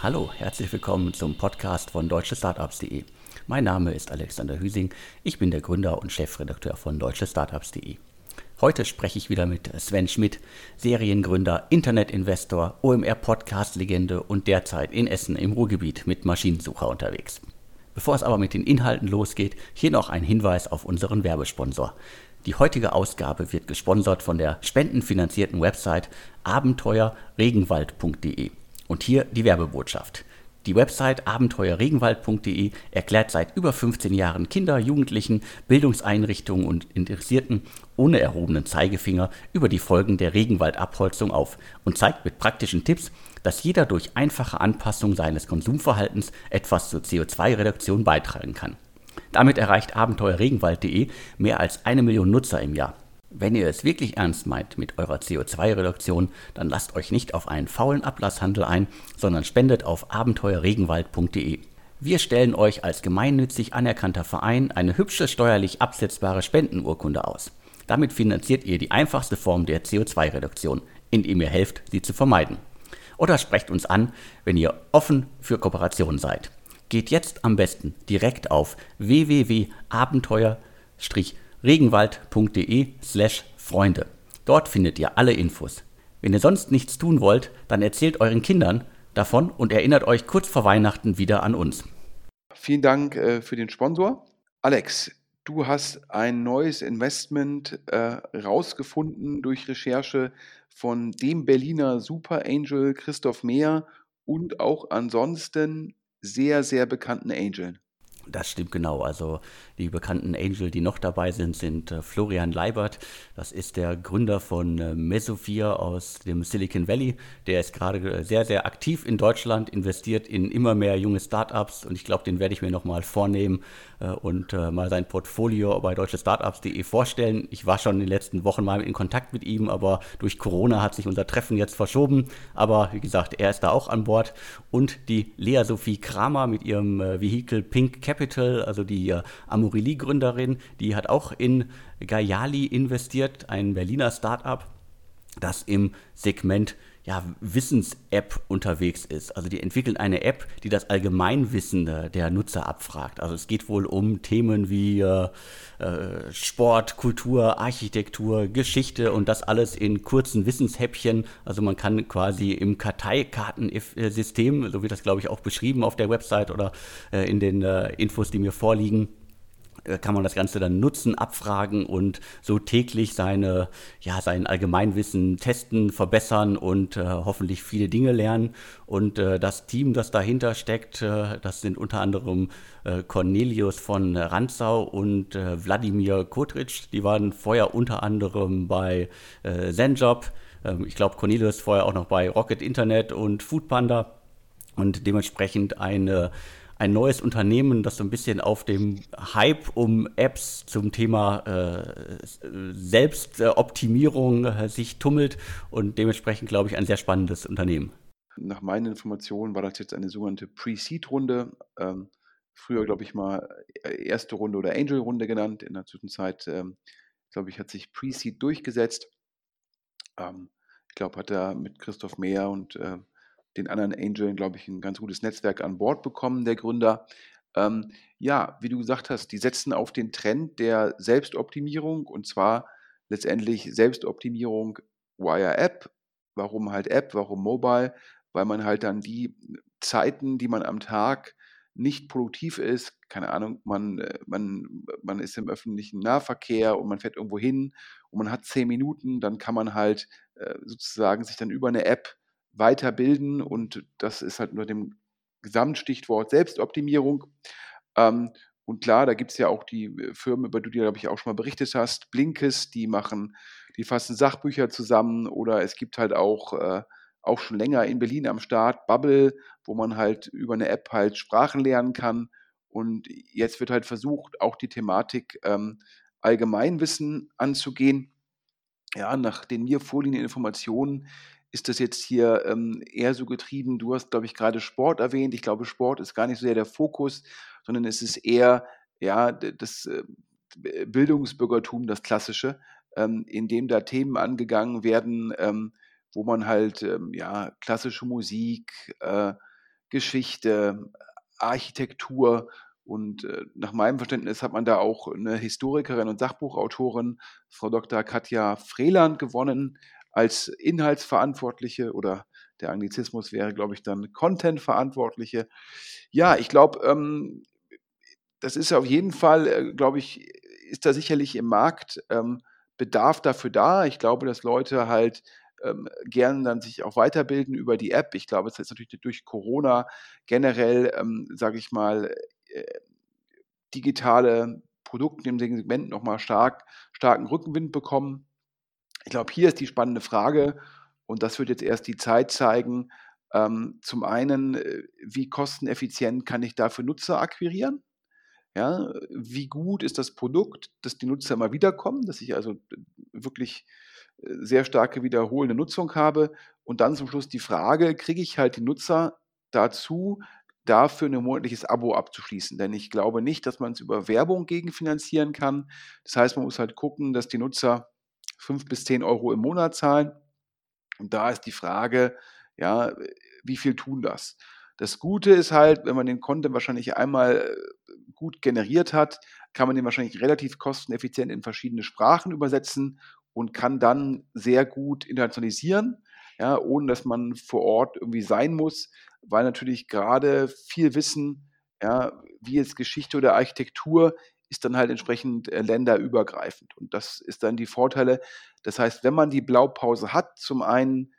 Hallo, herzlich willkommen zum Podcast von deutschestartups.de. Mein Name ist Alexander Hüsing, ich bin der Gründer und Chefredakteur von deutschestartups.de. Heute spreche ich wieder mit Sven Schmidt, Seriengründer, Internetinvestor, OMR-Podcast-Legende und derzeit in Essen im Ruhrgebiet mit Maschinensucher unterwegs. Bevor es aber mit den Inhalten losgeht, hier noch ein Hinweis auf unseren Werbesponsor. Die heutige Ausgabe wird gesponsert von der spendenfinanzierten Website abenteuerregenwald.de. Und hier die Werbebotschaft. Die Website abenteuerregenwald.de erklärt seit über 15 Jahren Kinder, Jugendlichen, Bildungseinrichtungen und Interessierten ohne erhobenen Zeigefinger über die Folgen der Regenwaldabholzung auf und zeigt mit praktischen Tipps, dass jeder durch einfache Anpassung seines Konsumverhaltens etwas zur CO2-Reduktion beitragen kann. Damit erreicht abenteuerregenwald.de mehr als eine Million Nutzer im Jahr. Wenn ihr es wirklich ernst meint mit eurer CO2-Reduktion, dann lasst euch nicht auf einen faulen Ablasshandel ein, sondern spendet auf abenteuerregenwald.de. Wir stellen euch als gemeinnützig anerkannter Verein eine hübsche steuerlich absetzbare Spendenurkunde aus. Damit finanziert ihr die einfachste Form der CO2-Reduktion, indem ihr helft, sie zu vermeiden. Oder sprecht uns an, wenn ihr offen für Kooperationen seid. Geht jetzt am besten direkt auf www.abenteuer-regenwald.de regenwald.de slash Freunde. Dort findet ihr alle Infos. Wenn ihr sonst nichts tun wollt, dann erzählt euren Kindern davon und erinnert euch kurz vor Weihnachten wieder an uns. Vielen Dank äh, für den Sponsor. Alex, du hast ein neues Investment äh, rausgefunden durch Recherche von dem Berliner Super Angel Christoph Mehr und auch ansonsten sehr, sehr bekannten Angeln. Das stimmt genau. Also die bekannten Angel, die noch dabei sind, sind äh, Florian Leibert. Das ist der Gründer von äh, aus dem Silicon Valley. Der ist gerade äh, sehr, sehr aktiv in Deutschland, investiert in immer mehr junge Startups und ich glaube, den werde ich mir nochmal vornehmen und äh, mal sein Portfolio bei deutschestartups.de vorstellen. Ich war schon in den letzten Wochen mal in Kontakt mit ihm, aber durch Corona hat sich unser Treffen jetzt verschoben. Aber wie gesagt, er ist da auch an Bord und die Lea Sophie Kramer mit ihrem äh, Vehikel Pink Capital also die äh, Amorelie-Gründerin, die hat auch in Gayali investiert, ein Berliner Startup, das im Segment ja, Wissens-App unterwegs ist. Also die entwickeln eine App, die das Allgemeinwissen der Nutzer abfragt. Also es geht wohl um Themen wie äh, äh, Sport, Kultur, Architektur, Geschichte und das alles in kurzen Wissenshäppchen. Also man kann quasi im Karteikartensystem, so wird das glaube ich auch beschrieben auf der Website oder äh, in den äh, Infos, die mir vorliegen, kann man das Ganze dann nutzen, abfragen und so täglich seine, ja, sein Allgemeinwissen testen, verbessern und äh, hoffentlich viele Dinge lernen. Und äh, das Team, das dahinter steckt, äh, das sind unter anderem äh, Cornelius von Ranzau und äh, Wladimir Kotritsch. Die waren vorher unter anderem bei Zenjob. Ähm, ich glaube, Cornelius vorher auch noch bei Rocket Internet und Foodpanda und dementsprechend eine ein neues Unternehmen, das so ein bisschen auf dem Hype um Apps zum Thema äh, Selbstoptimierung äh, sich tummelt und dementsprechend, glaube ich, ein sehr spannendes Unternehmen. Nach meinen Informationen war das jetzt eine sogenannte Pre-Seed-Runde. Ähm, früher, glaube ich, mal äh, erste Runde oder Angel-Runde genannt. In der Zwischenzeit, ähm, glaube ich, hat sich Pre-Seed durchgesetzt. Ähm, ich glaube, hat er mit Christoph Mehr und äh, den anderen Angeln, glaube ich, ein ganz gutes Netzwerk an Bord bekommen, der Gründer. Ähm, ja, wie du gesagt hast, die setzen auf den Trend der Selbstoptimierung und zwar letztendlich Selbstoptimierung via App. Warum halt App, warum Mobile? Weil man halt dann die Zeiten, die man am Tag nicht produktiv ist, keine Ahnung, man, äh, man, man ist im öffentlichen Nahverkehr und man fährt irgendwo hin und man hat zehn Minuten, dann kann man halt äh, sozusagen sich dann über eine App weiterbilden und das ist halt nur dem Gesamtstichwort Selbstoptimierung. Ähm, und klar, da gibt es ja auch die äh, Firmen, über die du, glaube ich, auch schon mal berichtet hast, Blinkes, die machen, die fassen Sachbücher zusammen oder es gibt halt auch, äh, auch schon länger in Berlin am Start Bubble, wo man halt über eine App halt Sprachen lernen kann. Und jetzt wird halt versucht, auch die Thematik ähm, Allgemeinwissen anzugehen. Ja, nach den mir vorliegenden Informationen ist das jetzt hier ähm, eher so getrieben? Du hast, glaube ich, gerade Sport erwähnt. Ich glaube, Sport ist gar nicht so sehr der Fokus, sondern es ist eher ja, das äh, Bildungsbürgertum, das Klassische, ähm, in dem da Themen angegangen werden, ähm, wo man halt ähm, ja, klassische Musik, äh, Geschichte, Architektur. Und äh, nach meinem Verständnis hat man da auch eine Historikerin und Sachbuchautorin, Frau Dr. Katja Freeland, gewonnen als Inhaltsverantwortliche oder der Anglizismus wäre, glaube ich, dann Content-Verantwortliche. Ja, ich glaube, ähm, das ist auf jeden Fall, äh, glaube ich, ist da sicherlich im Markt ähm, Bedarf dafür da. Ich glaube, dass Leute halt ähm, gern dann sich auch weiterbilden über die App. Ich glaube, es ist natürlich durch Corona generell, ähm, sage ich mal, äh, digitale Produkte im Segment nochmal stark, starken Rückenwind bekommen. Ich glaube, hier ist die spannende Frage, und das wird jetzt erst die Zeit zeigen, ähm, zum einen, äh, wie kosteneffizient kann ich dafür Nutzer akquirieren? Ja, wie gut ist das Produkt, dass die Nutzer immer wiederkommen, dass ich also wirklich äh, sehr starke wiederholende Nutzung habe. Und dann zum Schluss die Frage, kriege ich halt die Nutzer dazu, dafür ein monatliches Abo abzuschließen. Denn ich glaube nicht, dass man es über Werbung gegenfinanzieren kann. Das heißt, man muss halt gucken, dass die Nutzer fünf bis zehn Euro im Monat zahlen. Und da ist die Frage, ja, wie viel tun das? Das Gute ist halt, wenn man den Content wahrscheinlich einmal äh, gut generiert hat, kann man den wahrscheinlich relativ kosteneffizient in verschiedene Sprachen übersetzen und kann dann sehr gut internationalisieren, ja, ohne dass man vor Ort irgendwie sein muss, weil natürlich gerade viel Wissen, ja, wie jetzt Geschichte oder Architektur, ist dann halt entsprechend äh, länderübergreifend. Und das ist dann die Vorteile. Das heißt, wenn man die Blaupause hat, zum einen,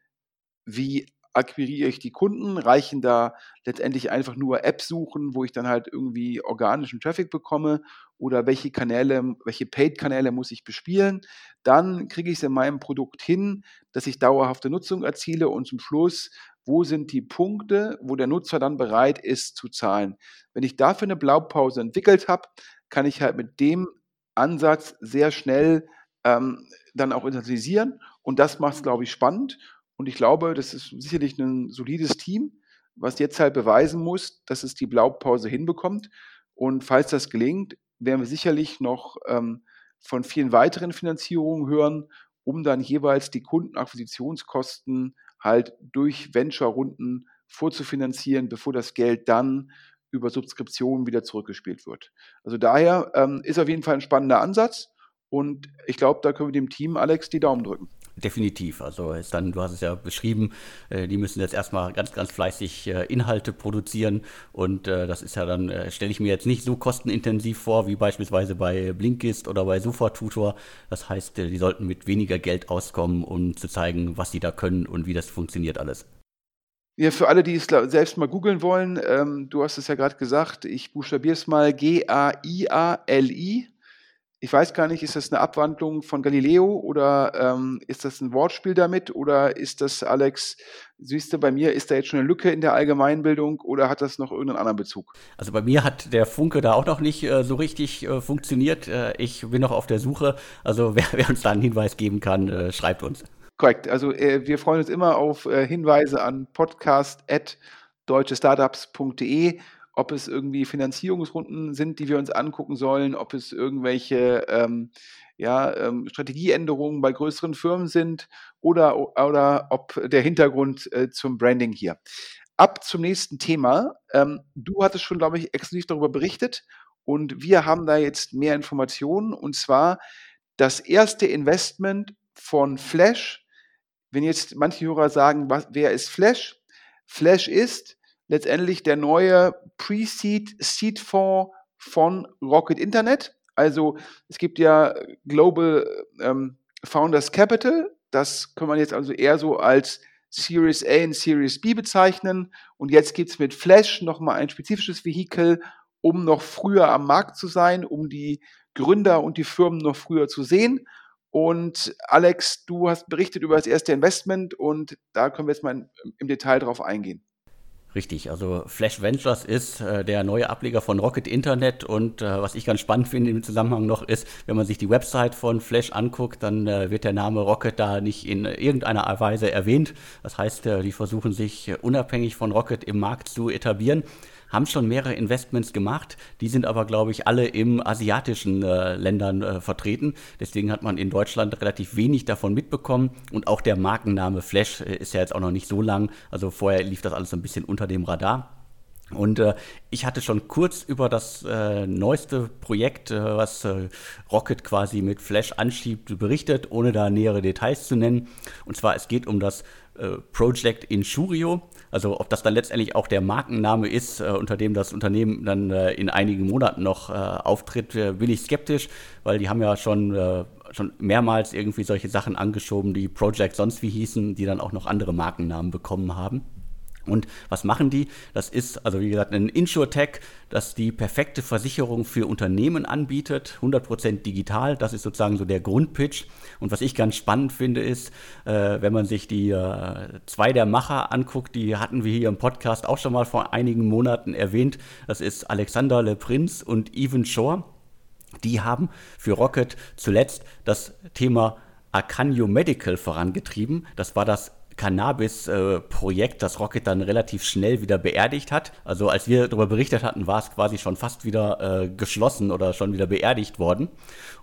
wie akquiriere ich die Kunden, reichen da letztendlich einfach nur Apps suchen, wo ich dann halt irgendwie organischen Traffic bekomme oder welche Kanäle, welche Paid-Kanäle muss ich bespielen. Dann kriege ich es in meinem Produkt hin, dass ich dauerhafte Nutzung erziele und zum Schluss, wo sind die Punkte, wo der Nutzer dann bereit ist zu zahlen. Wenn ich dafür eine Blaupause entwickelt habe, kann ich halt mit dem Ansatz sehr schnell ähm, dann auch internalisieren. Und das macht es, glaube ich, spannend. Und ich glaube, das ist sicherlich ein solides Team, was jetzt halt beweisen muss, dass es die Blaupause hinbekommt. Und falls das gelingt, werden wir sicherlich noch ähm, von vielen weiteren Finanzierungen hören, um dann jeweils die Kundenakquisitionskosten halt durch Venture-Runden vorzufinanzieren, bevor das Geld dann über Subskriptionen wieder zurückgespielt wird. Also daher ähm, ist auf jeden Fall ein spannender Ansatz und ich glaube, da können wir dem Team Alex die Daumen drücken. Definitiv. Also ist dann, du hast es ja beschrieben, äh, die müssen jetzt erstmal ganz, ganz fleißig äh, Inhalte produzieren und äh, das ist ja dann, äh, stelle ich mir jetzt nicht so kostenintensiv vor, wie beispielsweise bei Blinkist oder bei Sofa-Tutor. Das heißt, äh, die sollten mit weniger Geld auskommen, um zu zeigen, was sie da können und wie das funktioniert alles. Ja, für alle, die es selbst mal googeln wollen, ähm, du hast es ja gerade gesagt, ich buchstabiere es mal G-A-I-A-L-I ich weiß gar nicht, ist das eine Abwandlung von Galileo oder ähm, ist das ein Wortspiel damit oder ist das, Alex, siehst du, bei mir ist da jetzt schon eine Lücke in der Allgemeinbildung oder hat das noch irgendeinen anderen Bezug? Also bei mir hat der Funke da auch noch nicht äh, so richtig äh, funktioniert. Äh, ich bin noch auf der Suche. Also wer, wer uns da einen Hinweis geben kann, äh, schreibt uns. Korrekt. Also äh, wir freuen uns immer auf äh, Hinweise an podcast.deutschestartups.de ob es irgendwie Finanzierungsrunden sind, die wir uns angucken sollen, ob es irgendwelche ähm, ja, ähm, Strategieänderungen bei größeren Firmen sind oder, oder ob der Hintergrund äh, zum Branding hier. Ab zum nächsten Thema. Ähm, du hattest schon, glaube ich, exklusiv darüber berichtet und wir haben da jetzt mehr Informationen und zwar das erste Investment von Flash. Wenn jetzt manche Hörer sagen, was, wer ist Flash? Flash ist letztendlich der neue Pre-Seed Seed Fonds von Rocket Internet. Also es gibt ja Global ähm, Founders Capital. Das kann man jetzt also eher so als Series A und Series B bezeichnen. Und jetzt gibt es mit Flash nochmal ein spezifisches Vehikel, um noch früher am Markt zu sein, um die Gründer und die Firmen noch früher zu sehen. Und Alex, du hast berichtet über das erste Investment und da können wir jetzt mal im Detail drauf eingehen. Richtig, also Flash Ventures ist äh, der neue Ableger von Rocket Internet und äh, was ich ganz spannend finde im Zusammenhang noch ist, wenn man sich die Website von Flash anguckt, dann äh, wird der Name Rocket da nicht in irgendeiner Weise erwähnt. Das heißt, äh, die versuchen sich unabhängig von Rocket im Markt zu etablieren haben schon mehrere Investments gemacht. Die sind aber, glaube ich, alle im asiatischen äh, Ländern äh, vertreten. Deswegen hat man in Deutschland relativ wenig davon mitbekommen. Und auch der Markenname Flash äh, ist ja jetzt auch noch nicht so lang. Also vorher lief das alles so ein bisschen unter dem Radar. Und äh, ich hatte schon kurz über das äh, neueste Projekt, äh, was äh, Rocket quasi mit Flash anschiebt, berichtet, ohne da nähere Details zu nennen. Und zwar, es geht um das äh, Project Insurio. Also ob das dann letztendlich auch der Markenname ist, äh, unter dem das Unternehmen dann in einigen Monaten noch auftritt, bin ich skeptisch, weil die haben ja schon schon mehrmals irgendwie solche Sachen angeschoben, die Project sonst wie hießen, die dann auch noch andere Markennamen bekommen haben. Und was machen die? Das ist, also wie gesagt, ein Insurtech, das die perfekte Versicherung für Unternehmen anbietet, 100% digital. Das ist sozusagen so der Grundpitch. Und was ich ganz spannend finde, ist, äh, wenn man sich die äh, zwei der Macher anguckt, die hatten wir hier im Podcast auch schon mal vor einigen Monaten erwähnt. Das ist Alexander Le Prince und Evan Shore. Die haben für Rocket zuletzt das Thema Arcanio Medical vorangetrieben. Das war das Cannabis-Projekt, das Rocket dann relativ schnell wieder beerdigt hat. Also als wir darüber berichtet hatten, war es quasi schon fast wieder äh, geschlossen oder schon wieder beerdigt worden.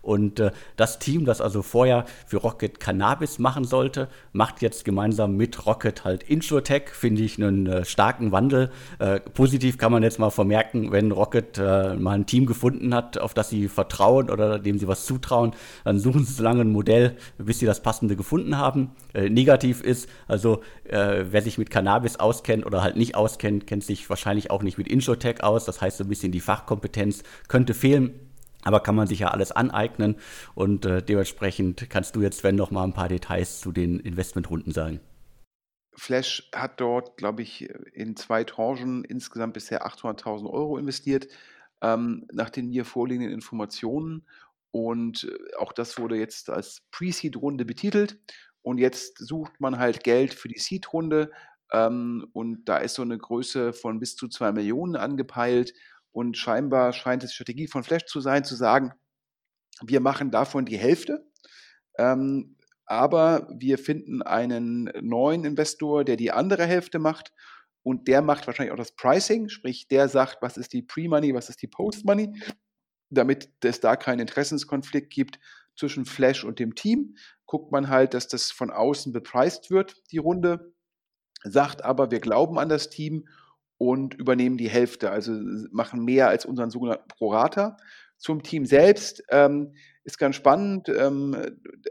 Und äh, das Team, das also vorher für Rocket Cannabis machen sollte, macht jetzt gemeinsam mit Rocket halt InsurTech, finde ich einen äh, starken Wandel. Äh, positiv kann man jetzt mal vermerken, wenn Rocket äh, mal ein Team gefunden hat, auf das sie vertrauen oder dem sie was zutrauen, dann suchen sie so lange ein Modell, bis sie das passende gefunden haben. Äh, negativ ist, also äh, wer sich mit Cannabis auskennt oder halt nicht auskennt, kennt sich wahrscheinlich auch nicht mit InsurTech aus. Das heißt, so ein bisschen die Fachkompetenz könnte fehlen. Aber kann man sich ja alles aneignen und äh, dementsprechend kannst du jetzt, wenn noch mal ein paar Details zu den Investmentrunden sagen. Flash hat dort, glaube ich, in zwei Tranchen insgesamt bisher 800.000 Euro investiert, ähm, nach den mir vorliegenden Informationen. Und äh, auch das wurde jetzt als Pre-Seed-Runde betitelt. Und jetzt sucht man halt Geld für die Seed-Runde. Ähm, und da ist so eine Größe von bis zu zwei Millionen angepeilt. Und scheinbar scheint es Strategie von Flash zu sein, zu sagen, wir machen davon die Hälfte. Ähm, aber wir finden einen neuen Investor, der die andere Hälfte macht. Und der macht wahrscheinlich auch das Pricing, sprich, der sagt, was ist die Pre-Money, was ist die Post-Money, damit es da keinen Interessenskonflikt gibt zwischen Flash und dem Team. Guckt man halt, dass das von außen bepreist wird, die Runde, sagt aber, wir glauben an das Team und übernehmen die Hälfte, also machen mehr als unseren sogenannten Prorata. Zum Team selbst ähm, ist ganz spannend. Ähm,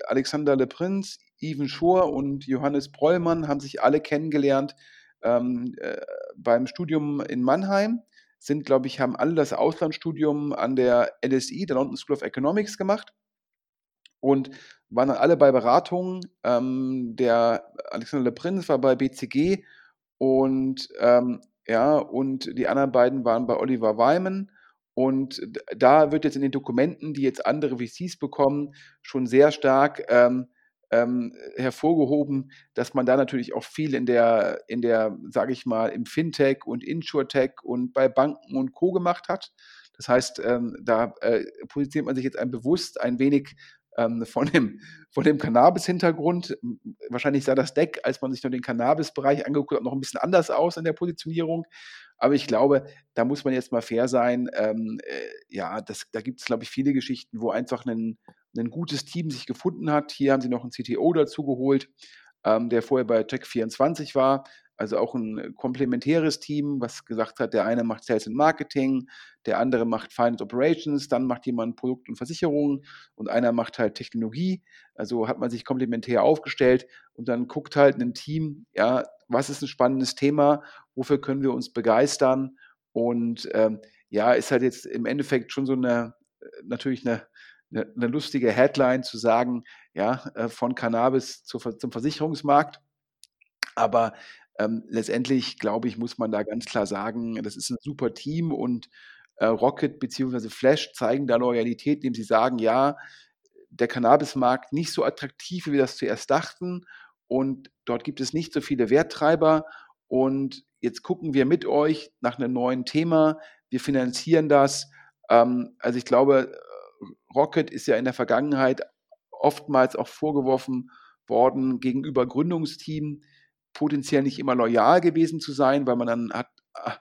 Alexander Le Prince, Even Schor und Johannes Brollmann haben sich alle kennengelernt ähm, äh, beim Studium in Mannheim. Sind, glaube ich, haben alle das Auslandsstudium an der LSI, der London School of Economics, gemacht und waren dann alle bei Beratungen. Ähm, der Alexander Le Prince war bei BCG und ähm, ja, und die anderen beiden waren bei Oliver Wyman. Und da wird jetzt in den Dokumenten, die jetzt andere VCs bekommen, schon sehr stark ähm, ähm, hervorgehoben, dass man da natürlich auch viel in der, in der, sage ich mal, im Fintech und Insurtech und bei Banken und Co. gemacht hat. Das heißt, ähm, da äh, positioniert man sich jetzt ein bewusst ein wenig ähm, von dem, von dem Cannabis-Hintergrund. Wahrscheinlich sah das Deck, als man sich noch den Cannabis-Bereich angeguckt hat, noch ein bisschen anders aus in der Positionierung. Aber ich glaube, da muss man jetzt mal fair sein. Ähm, äh, ja, das, da gibt es, glaube ich, viele Geschichten, wo einfach ein, ein gutes Team sich gefunden hat. Hier haben sie noch einen CTO dazu geholt, ähm, der vorher bei Tech24 war. Also auch ein komplementäres Team, was gesagt hat, der eine macht Sales und Marketing, der andere macht Finance Operations, dann macht jemand Produkt und Versicherungen und einer macht halt Technologie. Also hat man sich komplementär aufgestellt und dann guckt halt ein Team, ja, was ist ein spannendes Thema, wofür können wir uns begeistern und ähm, ja, ist halt jetzt im Endeffekt schon so eine, äh, natürlich eine, eine, eine lustige Headline zu sagen, ja, äh, von Cannabis zu, zum Versicherungsmarkt. Aber ähm, letztendlich, glaube ich, muss man da ganz klar sagen, das ist ein super Team und äh, Rocket bzw. Flash zeigen da Loyalität, indem sie sagen, ja, der Cannabismarkt nicht so attraktiv, wie wir das zuerst dachten und dort gibt es nicht so viele Werttreiber und jetzt gucken wir mit euch nach einem neuen Thema, wir finanzieren das. Ähm, also ich glaube, Rocket ist ja in der Vergangenheit oftmals auch vorgeworfen worden gegenüber Gründungsteam, potenziell nicht immer loyal gewesen zu sein, weil man dann hat äh,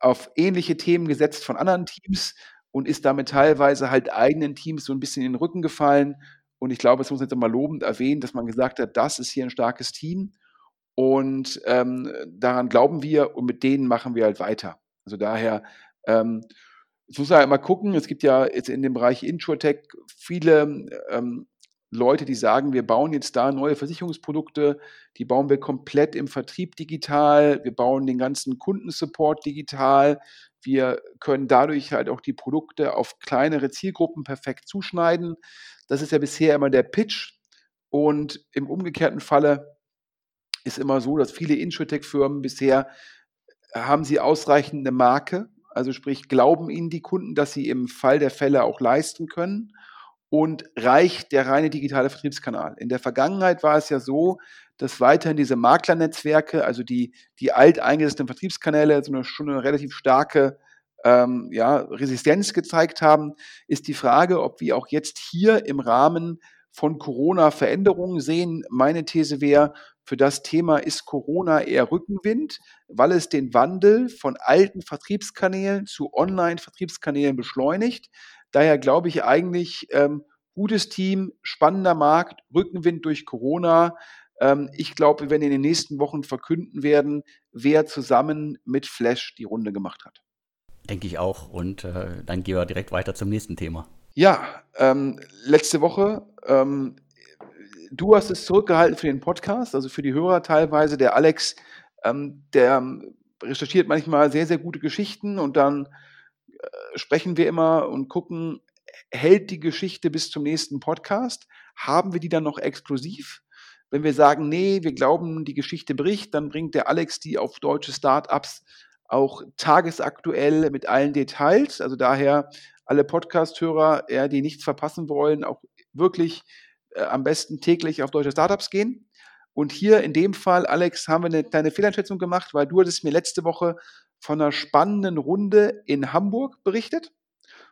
auf ähnliche Themen gesetzt von anderen Teams und ist damit teilweise halt eigenen Teams so ein bisschen in den Rücken gefallen. Und ich glaube, es muss jetzt mal lobend erwähnen, dass man gesagt hat, das ist hier ein starkes Team. Und ähm, daran glauben wir und mit denen machen wir halt weiter. Also daher, ähm, jetzt muss man halt mal gucken, es gibt ja jetzt in dem Bereich Insurtech viele ähm, Leute, die sagen, wir bauen jetzt da neue Versicherungsprodukte, die bauen wir komplett im Vertrieb digital, wir bauen den ganzen Kundensupport digital, wir können dadurch halt auch die Produkte auf kleinere Zielgruppen perfekt zuschneiden. Das ist ja bisher immer der Pitch. Und im umgekehrten Falle ist immer so, dass viele Insurtech-Firmen bisher haben sie ausreichende Marke, also sprich glauben ihnen die Kunden, dass sie im Fall der Fälle auch leisten können und reicht der reine digitale Vertriebskanal. In der Vergangenheit war es ja so, dass weiterhin diese Maklernetzwerke, also die, die alteingesessenen Vertriebskanäle, so eine, schon eine relativ starke ähm, ja, Resistenz gezeigt haben, ist die Frage, ob wir auch jetzt hier im Rahmen von Corona Veränderungen sehen. Meine These wäre, für das Thema ist Corona eher Rückenwind, weil es den Wandel von alten Vertriebskanälen zu Online-Vertriebskanälen beschleunigt. Daher glaube ich eigentlich, ähm, gutes Team, spannender Markt, Rückenwind durch Corona. Ähm, ich glaube, wir werden in den nächsten Wochen verkünden werden, wer zusammen mit Flash die Runde gemacht hat. Denke ich auch. Und äh, dann gehen wir direkt weiter zum nächsten Thema. Ja, ähm, letzte Woche, ähm, du hast es zurückgehalten für den Podcast, also für die Hörer teilweise. Der Alex, ähm, der recherchiert manchmal sehr, sehr gute Geschichten und dann sprechen wir immer und gucken, hält die Geschichte bis zum nächsten Podcast? Haben wir die dann noch exklusiv? Wenn wir sagen, nee, wir glauben, die Geschichte bricht, dann bringt der Alex die auf deutsche Startups auch tagesaktuell mit allen Details. Also daher alle Podcast-Hörer, ja, die nichts verpassen wollen, auch wirklich äh, am besten täglich auf deutsche Startups gehen. Und hier in dem Fall, Alex, haben wir eine kleine Fehleinschätzung gemacht, weil du hattest mir letzte Woche von einer spannenden Runde in Hamburg berichtet.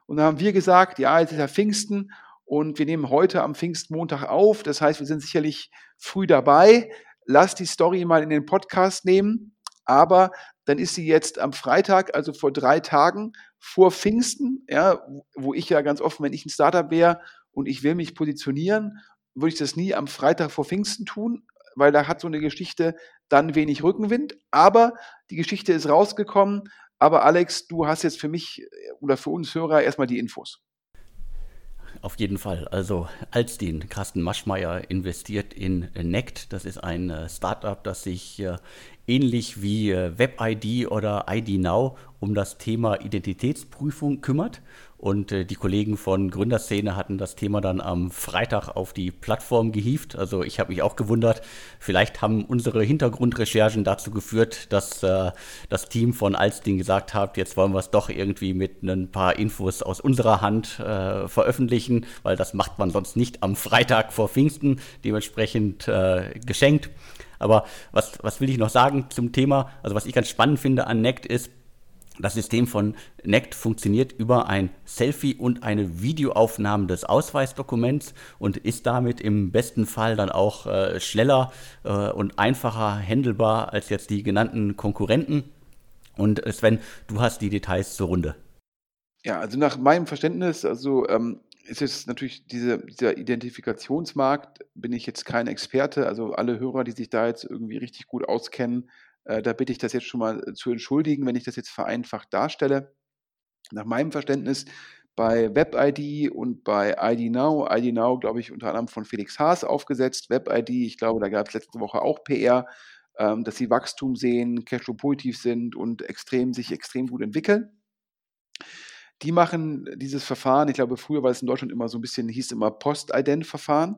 Und da haben wir gesagt, ja, jetzt ist ja Pfingsten und wir nehmen heute am Pfingstmontag auf. Das heißt, wir sind sicherlich früh dabei. Lass die Story mal in den Podcast nehmen. Aber dann ist sie jetzt am Freitag, also vor drei Tagen, vor Pfingsten, ja, wo ich ja ganz offen, wenn ich ein Startup wäre und ich will mich positionieren, würde ich das nie am Freitag vor Pfingsten tun, weil da hat so eine Geschichte dann wenig Rückenwind. Aber die Geschichte ist rausgekommen. Aber Alex, du hast jetzt für mich äh, oder für uns Hörer erstmal die Infos. Auf jeden Fall. Also Alstin, Carsten Maschmeyer investiert in Nect. Das ist ein äh, Startup, das sich äh, ähnlich wie WebID oder IDNow um das Thema Identitätsprüfung kümmert. Und äh, die Kollegen von Gründerszene hatten das Thema dann am Freitag auf die Plattform gehievt. Also ich habe mich auch gewundert, vielleicht haben unsere Hintergrundrecherchen dazu geführt, dass äh, das Team von Alstin gesagt hat, jetzt wollen wir es doch irgendwie mit ein paar Infos aus unserer Hand äh, veröffentlichen, weil das macht man sonst nicht am Freitag vor Pfingsten, dementsprechend äh, geschenkt. Aber was, was will ich noch sagen zum Thema? Also was ich ganz spannend finde an Nect ist, das System von NECT funktioniert über ein Selfie und eine Videoaufnahme des Ausweisdokuments und ist damit im besten Fall dann auch äh, schneller äh, und einfacher handelbar als jetzt die genannten Konkurrenten. Und äh, Sven, du hast die Details zur Runde. Ja, also nach meinem Verständnis, also ähm, ist es natürlich diese, dieser Identifikationsmarkt, bin ich jetzt kein Experte. Also alle Hörer, die sich da jetzt irgendwie richtig gut auskennen, äh, da bitte ich das jetzt schon mal äh, zu entschuldigen, wenn ich das jetzt vereinfacht darstelle. Nach meinem Verständnis bei WebID und bei ID Now, ID Now, glaube ich, unter anderem von Felix Haas aufgesetzt. WebID, ich glaube, da gab es letzte Woche auch PR, ähm, dass sie Wachstum sehen, Cashflow positiv sind und extrem, sich extrem gut entwickeln. Die machen dieses Verfahren, ich glaube, früher war es in Deutschland immer so ein bisschen, hieß immer Post-Ident-Verfahren,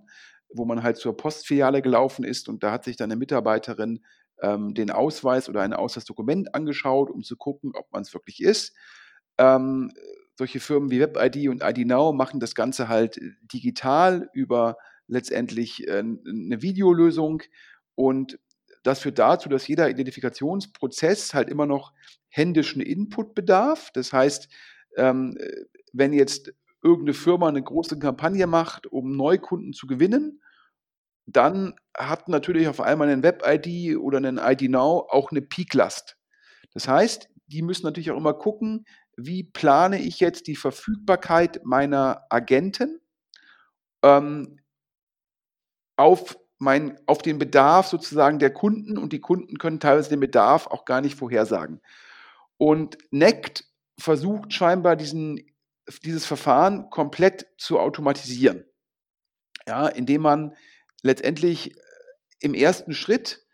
wo man halt zur Postfiliale gelaufen ist und da hat sich dann eine Mitarbeiterin ähm, den Ausweis oder ein Ausweisdokument angeschaut, um zu gucken, ob man es wirklich ist. Ähm, solche Firmen wie WebID und IDNow machen das Ganze halt digital über letztendlich äh, eine Videolösung und das führt dazu, dass jeder Identifikationsprozess halt immer noch händischen Input bedarf. Das heißt, ähm, wenn jetzt irgendeine Firma eine große Kampagne macht, um Neukunden zu gewinnen dann hat natürlich auf einmal ein Web-ID oder ein ID Now auch eine Peak-Last. Das heißt, die müssen natürlich auch immer gucken, wie plane ich jetzt die Verfügbarkeit meiner Agenten ähm, auf mein, auf den Bedarf sozusagen der Kunden und die Kunden können teilweise den Bedarf auch gar nicht vorhersagen. Und NECT versucht scheinbar diesen, dieses Verfahren komplett zu automatisieren. Ja, indem man letztendlich im ersten Schritt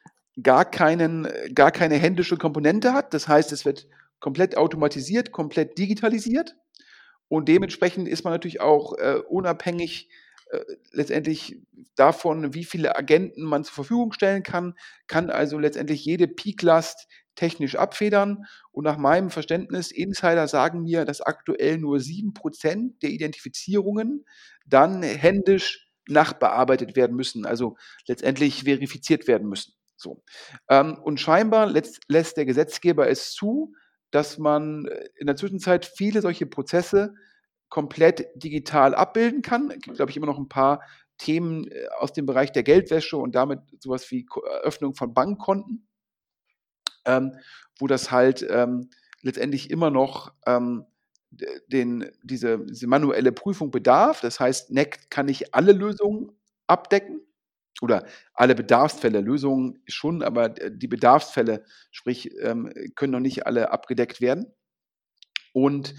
gar, keinen, gar keine händische Komponente hat. Das heißt, es wird komplett automatisiert, komplett digitalisiert. Und dementsprechend ist man natürlich auch äh, unabhängig äh, letztendlich davon, wie viele Agenten man zur Verfügung stellen kann, kann also letztendlich jede Peak-Last technisch abfedern. Und nach meinem Verständnis, Insider sagen mir, dass aktuell nur 7% der Identifizierungen dann händisch nachbearbeitet werden müssen, also letztendlich verifiziert werden müssen. So. Ähm, und scheinbar lässt, der Gesetzgeber es zu, dass man äh, in der Zwischenzeit viele solche Prozesse komplett digital abbilden kann. Es gibt, glaube ich, immer noch ein paar Themen äh, aus dem Bereich der Geldwäsche und damit sowas wie Eröffnung von Bankkonten, ähm, wo das halt ähm, letztendlich immer noch ähm, den, diese, diese manuelle Prüfung bedarf. Das heißt, NEC kann nicht alle Lösungen abdecken oder alle Bedarfsfälle. Lösungen schon, aber die Bedarfsfälle, sprich, ähm, können noch nicht alle abgedeckt werden. Und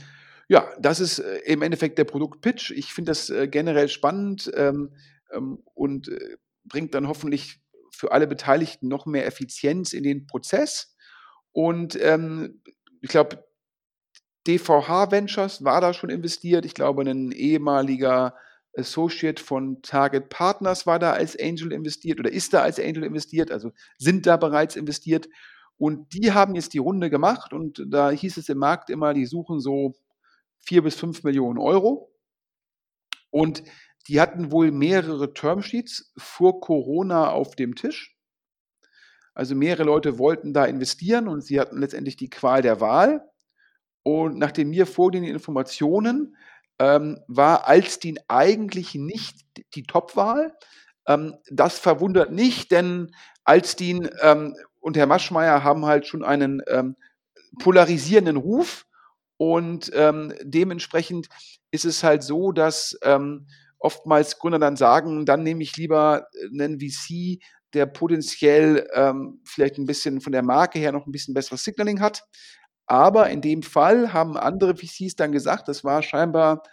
ja, das ist äh, im Endeffekt der Produktpitch. Ich finde das äh, generell spannend ähm, ähm, und äh, bringt dann hoffentlich für alle Beteiligten noch mehr Effizienz in den Prozess. Und ich glaube, DVH Ventures war da schon investiert. Ich glaube, ein ehemaliger Associate von Target Partners war da als Angel investiert oder ist da als Angel investiert, also sind da bereits investiert. Und die haben jetzt die Runde gemacht und da hieß es im Markt immer, die suchen so vier bis fünf Millionen Euro. Und die hatten wohl mehrere Termsheets vor Corona auf dem Tisch. Also mehrere Leute wollten da investieren und sie hatten letztendlich die Qual der Wahl. Und nach den mir vorliegenden Informationen ähm, war Alstin eigentlich nicht die Topwahl. Ähm, das verwundert nicht, denn Alstin ähm, und Herr Maschmeyer haben halt schon einen ähm, polarisierenden Ruf. Und ähm, dementsprechend ist es halt so, dass ähm, oftmals Gründer dann sagen, dann nehme ich lieber einen VC, der potenziell ähm, vielleicht ein bisschen von der Marke her noch ein bisschen besseres Signaling hat. Aber in dem Fall haben andere VCs dann gesagt, das war scheinbar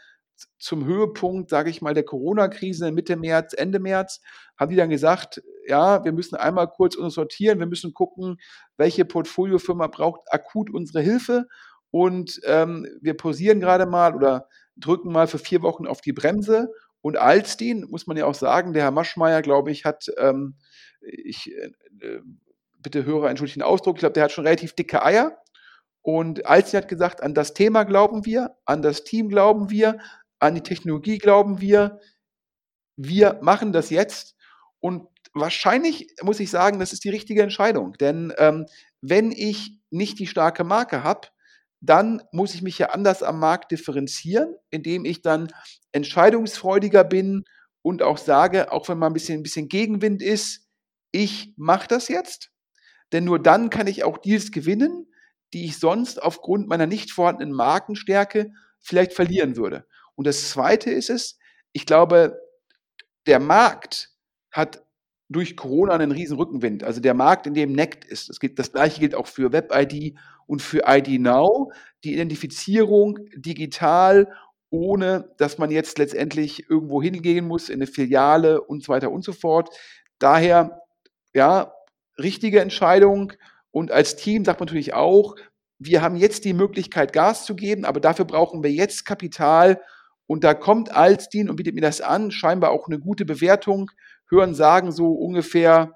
zum Höhepunkt, sage ich mal, der Corona-Krise Mitte März, Ende März, haben die dann gesagt, ja, wir müssen einmal kurz uns sortieren, wir müssen gucken, welche Portfoliofirma braucht akut unsere Hilfe. Und ähm, wir pausieren gerade mal oder drücken mal für vier Wochen auf die Bremse. Und Alstin, muss man ja auch sagen, der Herr Maschmeyer, glaube ich, hat, ähm, ich äh, äh bitte höre entschuldigen Ausdruck, ich glaube, der hat schon relativ dicke Eier und Alstin hat gesagt, an das Thema glauben wir, an das Team glauben wir, an die Technologie glauben wir. Wir machen das jetzt. Und wahrscheinlich muss ich sagen, das ist die richtige Entscheidung. Denn ähm, wenn ich nicht die starke Marke habe, dann muss ich mich ja anders am Markt differenzieren, indem ich dann entscheidungsfreudiger bin und auch sage, auch wenn mal ein bisschen, ein bisschen Gegenwind ist, ich mache das jetzt. Denn nur dann kann ich auch Deals gewinnen, die ich sonst aufgrund meiner nicht vorhandenen Markenstärke vielleicht verlieren würde. Und das Zweite ist es, ich glaube, der Markt hat durch Corona einen riesen Rückenwind. Also der Markt, in dem NECT ist. Das, geht, das gleiche gilt auch für WebID und für ID Now. Die Identifizierung digital, ohne dass man jetzt letztendlich irgendwo hingehen muss, in eine Filiale und so weiter und so fort. Daher, ja, richtige Entscheidung und als Team sagt man natürlich auch, wir haben jetzt die Möglichkeit, Gas zu geben, aber dafür brauchen wir jetzt Kapital. Und da kommt Alstin und bietet mir das an, scheinbar auch eine gute Bewertung. Hören sagen so ungefähr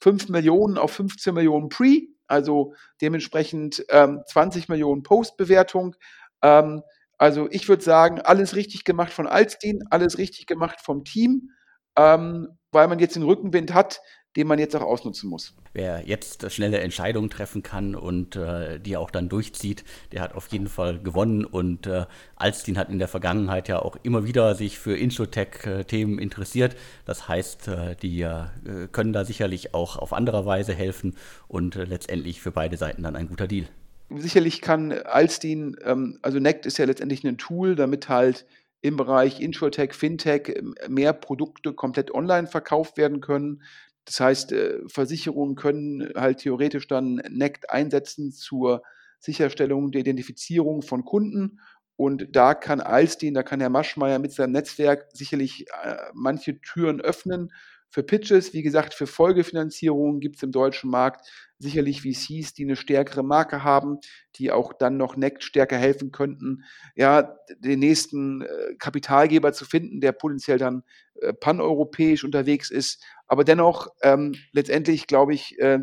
5 Millionen auf 15 Millionen Pre, also dementsprechend ähm, 20 Millionen Post-Bewertung. Ähm, also ich würde sagen, alles richtig gemacht von Alstin, alles richtig gemacht vom Team, ähm, weil man jetzt den Rückenwind hat, den man jetzt auch ausnutzen muss. Wer jetzt schnelle Entscheidungen treffen kann und äh, die auch dann durchzieht, der hat auf jeden Fall gewonnen. Und äh, Alstin hat in der Vergangenheit ja auch immer wieder sich für Introtech-Themen interessiert. Das heißt, äh, die äh, können da sicherlich auch auf andere Weise helfen und äh, letztendlich für beide Seiten dann ein guter Deal. Sicherlich kann Alstin, ähm, also NECT ist ja letztendlich ein Tool, damit halt im Bereich Insurtech, Fintech mehr Produkte komplett online verkauft werden können. Das heißt, äh, Versicherungen können halt theoretisch dann NECT einsetzen zur Sicherstellung der Identifizierung von Kunden. Und da kann Alstein, da kann Herr Maschmeyer mit seinem Netzwerk sicherlich äh, manche Türen öffnen für Pitches. Wie gesagt, für Folgefinanzierungen gibt es im deutschen Markt sicherlich VCs, die eine stärkere Marke haben, die auch dann noch NECT stärker helfen könnten, ja, den nächsten äh, Kapitalgeber zu finden, der potenziell dann äh, paneuropäisch unterwegs ist. Aber dennoch, ähm, letztendlich glaube ich, äh,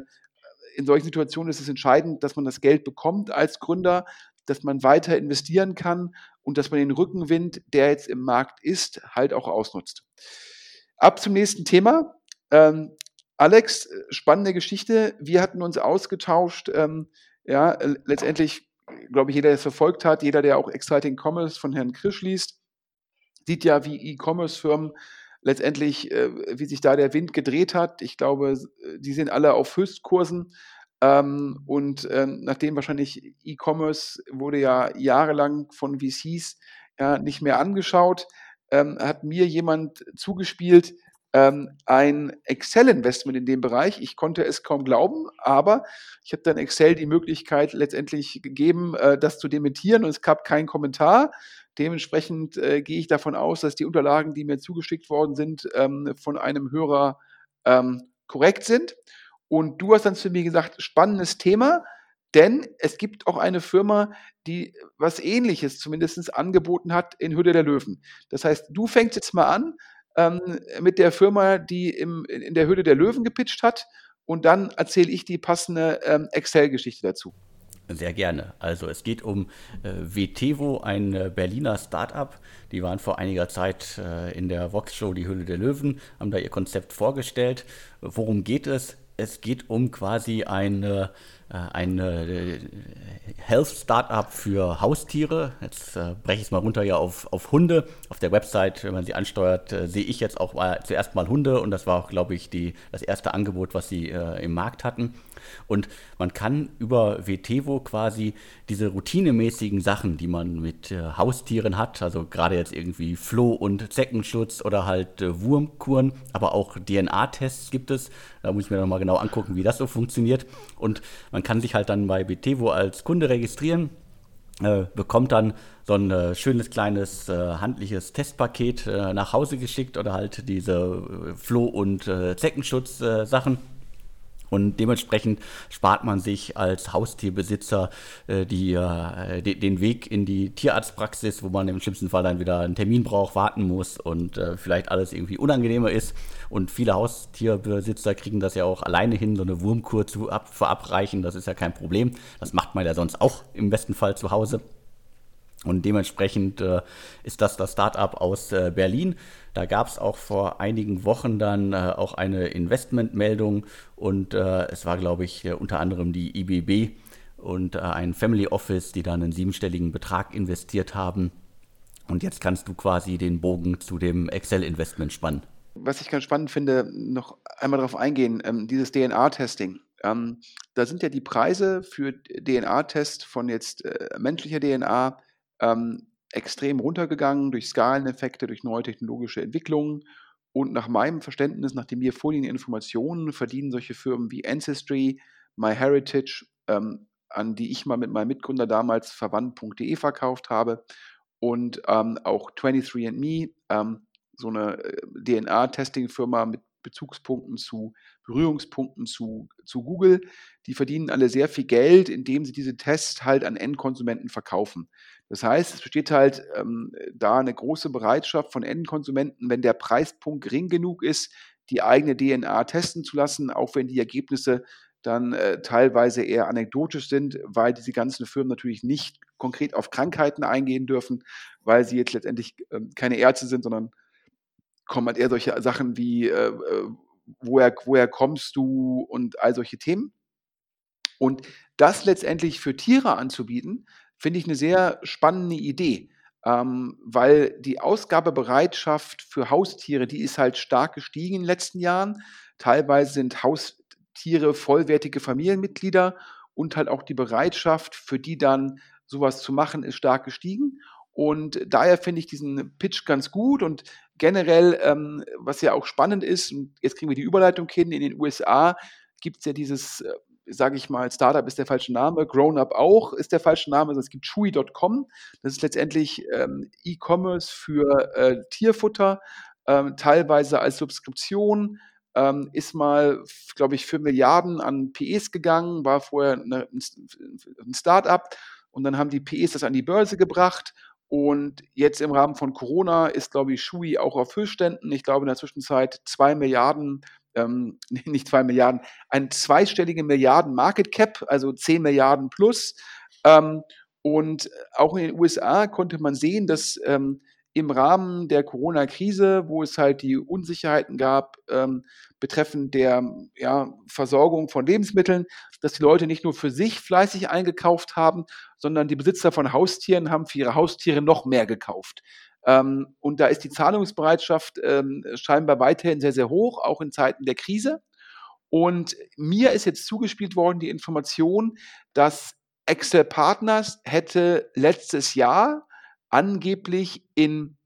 in solchen Situationen ist es entscheidend, dass man das Geld bekommt als Gründer, dass man weiter investieren kann und dass man den Rückenwind, der jetzt im Markt ist, halt auch ausnutzt. Ab zum nächsten Thema. Ähm, Alex, äh, spannende Geschichte. Wir hatten uns ausgetauscht. Ähm, ja, letztendlich, glaube ich, jeder, der es verfolgt hat, jeder, der auch Exciting Commerce von Herrn Krisch liest, sieht ja, wie E-Commerce-Firmen letztendlich, äh, wie sich da der Wind gedreht hat. Ich glaube, die sind alle auf Höchstkursen. Ähm, und ähm, nachdem wahrscheinlich E-Commerce wurde ja jahrelang von VCs ja, nicht mehr angeschaut, ähm, hat mir jemand zugespielt, ähm, ein Excel-Investment in dem Bereich. Ich konnte es kaum glauben, aber ich habe dann Excel die Möglichkeit letztendlich gegeben, äh, das zu dementieren und es gab keinen Kommentar. Dementsprechend äh, gehe ich davon aus, dass die Unterlagen, die mir zugeschickt worden sind, ähm, von einem Hörer ähm, korrekt sind. Und du hast dann zu mir gesagt, spannendes Thema. Denn es gibt auch eine Firma, die was Ähnliches zumindest angeboten hat in Hütte der Löwen. Das heißt, du fängst jetzt mal an ähm, mit der Firma, die im, in der Hütte der Löwen gepitcht hat. Und dann erzähle ich die passende ähm, Excel-Geschichte dazu. Sehr gerne. Also es geht um äh, VTevo, ein äh, Berliner Startup. Die waren vor einiger Zeit äh, in der Vox-Show Die Hülle der Löwen, haben da ihr Konzept vorgestellt. Worum geht es? Es geht um quasi eine äh, ein äh, Health-Startup für Haustiere. Jetzt breche ich es mal runter ja auf, auf Hunde. Auf der Website, wenn man sie ansteuert, sehe ich jetzt auch mal, zuerst mal Hunde und das war auch, glaube ich, die, das erste Angebot, was sie im Markt hatten. Und man kann über Vetevo quasi diese routinemäßigen Sachen, die man mit äh, Haustieren hat, also gerade jetzt irgendwie Floh- und Zeckenschutz oder halt äh, Wurmkuren, aber auch DNA-Tests gibt es. Da muss ich mir nochmal genau angucken, wie das so funktioniert. Und man kann sich halt dann bei Vetevo als Kunde registrieren. Äh, bekommt dann so ein äh, schönes kleines äh, handliches Testpaket äh, nach Hause geschickt oder halt diese Floh- und Zeckenschutz-Sachen und dementsprechend spart man sich als Haustierbesitzer äh, die, äh, de, den Weg in die Tierarztpraxis, wo man im schlimmsten Fall dann wieder einen Termin braucht, warten muss und äh, vielleicht alles irgendwie unangenehmer ist. Und viele Haustierbesitzer kriegen das ja auch alleine hin, so eine Wurmkur zu ab, verabreichen. Das ist ja kein Problem. Das macht man ja sonst auch im besten Fall zu Hause. Und dementsprechend äh, ist das das Startup aus äh, Berlin. Da gab es auch vor einigen Wochen dann äh, auch eine Investmentmeldung und äh, es war, glaube ich, äh, unter anderem die IBB und äh, ein Family Office, die dann einen siebenstelligen Betrag investiert haben. Und jetzt kannst du quasi den Bogen zu dem Excel-Investment spannen. Was ich ganz spannend finde, noch einmal darauf eingehen, ähm, dieses DNA-Testing. Ähm, da sind ja die Preise für DNA-Test von jetzt menschlicher DNA ähm, extrem runtergegangen durch Skaleneffekte, durch neue technologische Entwicklungen. Und nach meinem Verständnis, nachdem mir vorliegende Informationen, verdienen solche Firmen wie Ancestry, MyHeritage, ähm, an die ich mal mit meinem Mitgründer damals verwandt.de verkauft habe, und ähm, auch 23andMe, ähm, so eine äh, DNA-Testing-Firma mit Bezugspunkten zu, Berührungspunkten zu, zu Google. Die verdienen alle sehr viel Geld, indem sie diese Tests halt an Endkonsumenten verkaufen. Das heißt, es besteht halt ähm, da eine große Bereitschaft von Endkonsumenten, wenn der Preispunkt gering genug ist, die eigene DNA testen zu lassen, auch wenn die Ergebnisse dann äh, teilweise eher anekdotisch sind, weil diese ganzen Firmen natürlich nicht konkret auf Krankheiten eingehen dürfen, weil sie jetzt letztendlich äh, keine Ärzte sind, sondern kommen halt eher solche Sachen wie, äh, äh, woher, woher kommst du und all solche Themen. Und das letztendlich für Tiere anzubieten, finde ich eine sehr spannende Idee, ähm, weil die Ausgabebereitschaft für Haustiere, die ist halt stark gestiegen in den letzten Jahren. Teilweise sind Haustiere vollwertige Familienmitglieder und halt auch die Bereitschaft, für die dann sowas zu machen, ist stark gestiegen. Und daher finde ich diesen Pitch ganz gut und generell, ähm, was ja auch spannend ist, und jetzt kriegen wir die Überleitung hin, in den USA gibt es ja dieses, äh, sage ich mal, Startup ist der falsche Name, Grown Up auch ist der falsche Name, also es gibt Chewy.com, das ist letztendlich ähm, E-Commerce für äh, Tierfutter, ähm, teilweise als Subskription, ähm, ist mal, glaube ich, für Milliarden an PEs gegangen, war vorher eine, ein Startup und dann haben die PEs das an die Börse gebracht und jetzt im Rahmen von Corona ist, glaube ich, Shui auch auf Höchstständen. Ich glaube in der Zwischenzeit zwei Milliarden, ähm, nicht zwei Milliarden, ein zweistellige Milliarden Market Cap, also zehn Milliarden plus. Ähm, und auch in den USA konnte man sehen, dass ähm, im Rahmen der Corona-Krise, wo es halt die Unsicherheiten gab ähm, betreffend der ja, Versorgung von Lebensmitteln, dass die Leute nicht nur für sich fleißig eingekauft haben, sondern die Besitzer von Haustieren haben für ihre Haustiere noch mehr gekauft. Ähm, und da ist die Zahlungsbereitschaft ähm, scheinbar weiterhin sehr, sehr hoch, auch in Zeiten der Krise. Und mir ist jetzt zugespielt worden die Information, dass Excel Partners hätte letztes Jahr angeblich in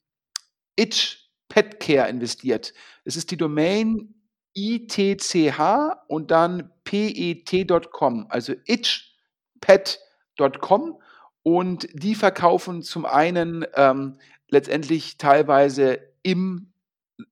Itch Pet Care investiert. Es ist die Domain itch und dann pet.com, also itchpet.com und die verkaufen zum einen ähm, letztendlich teilweise im,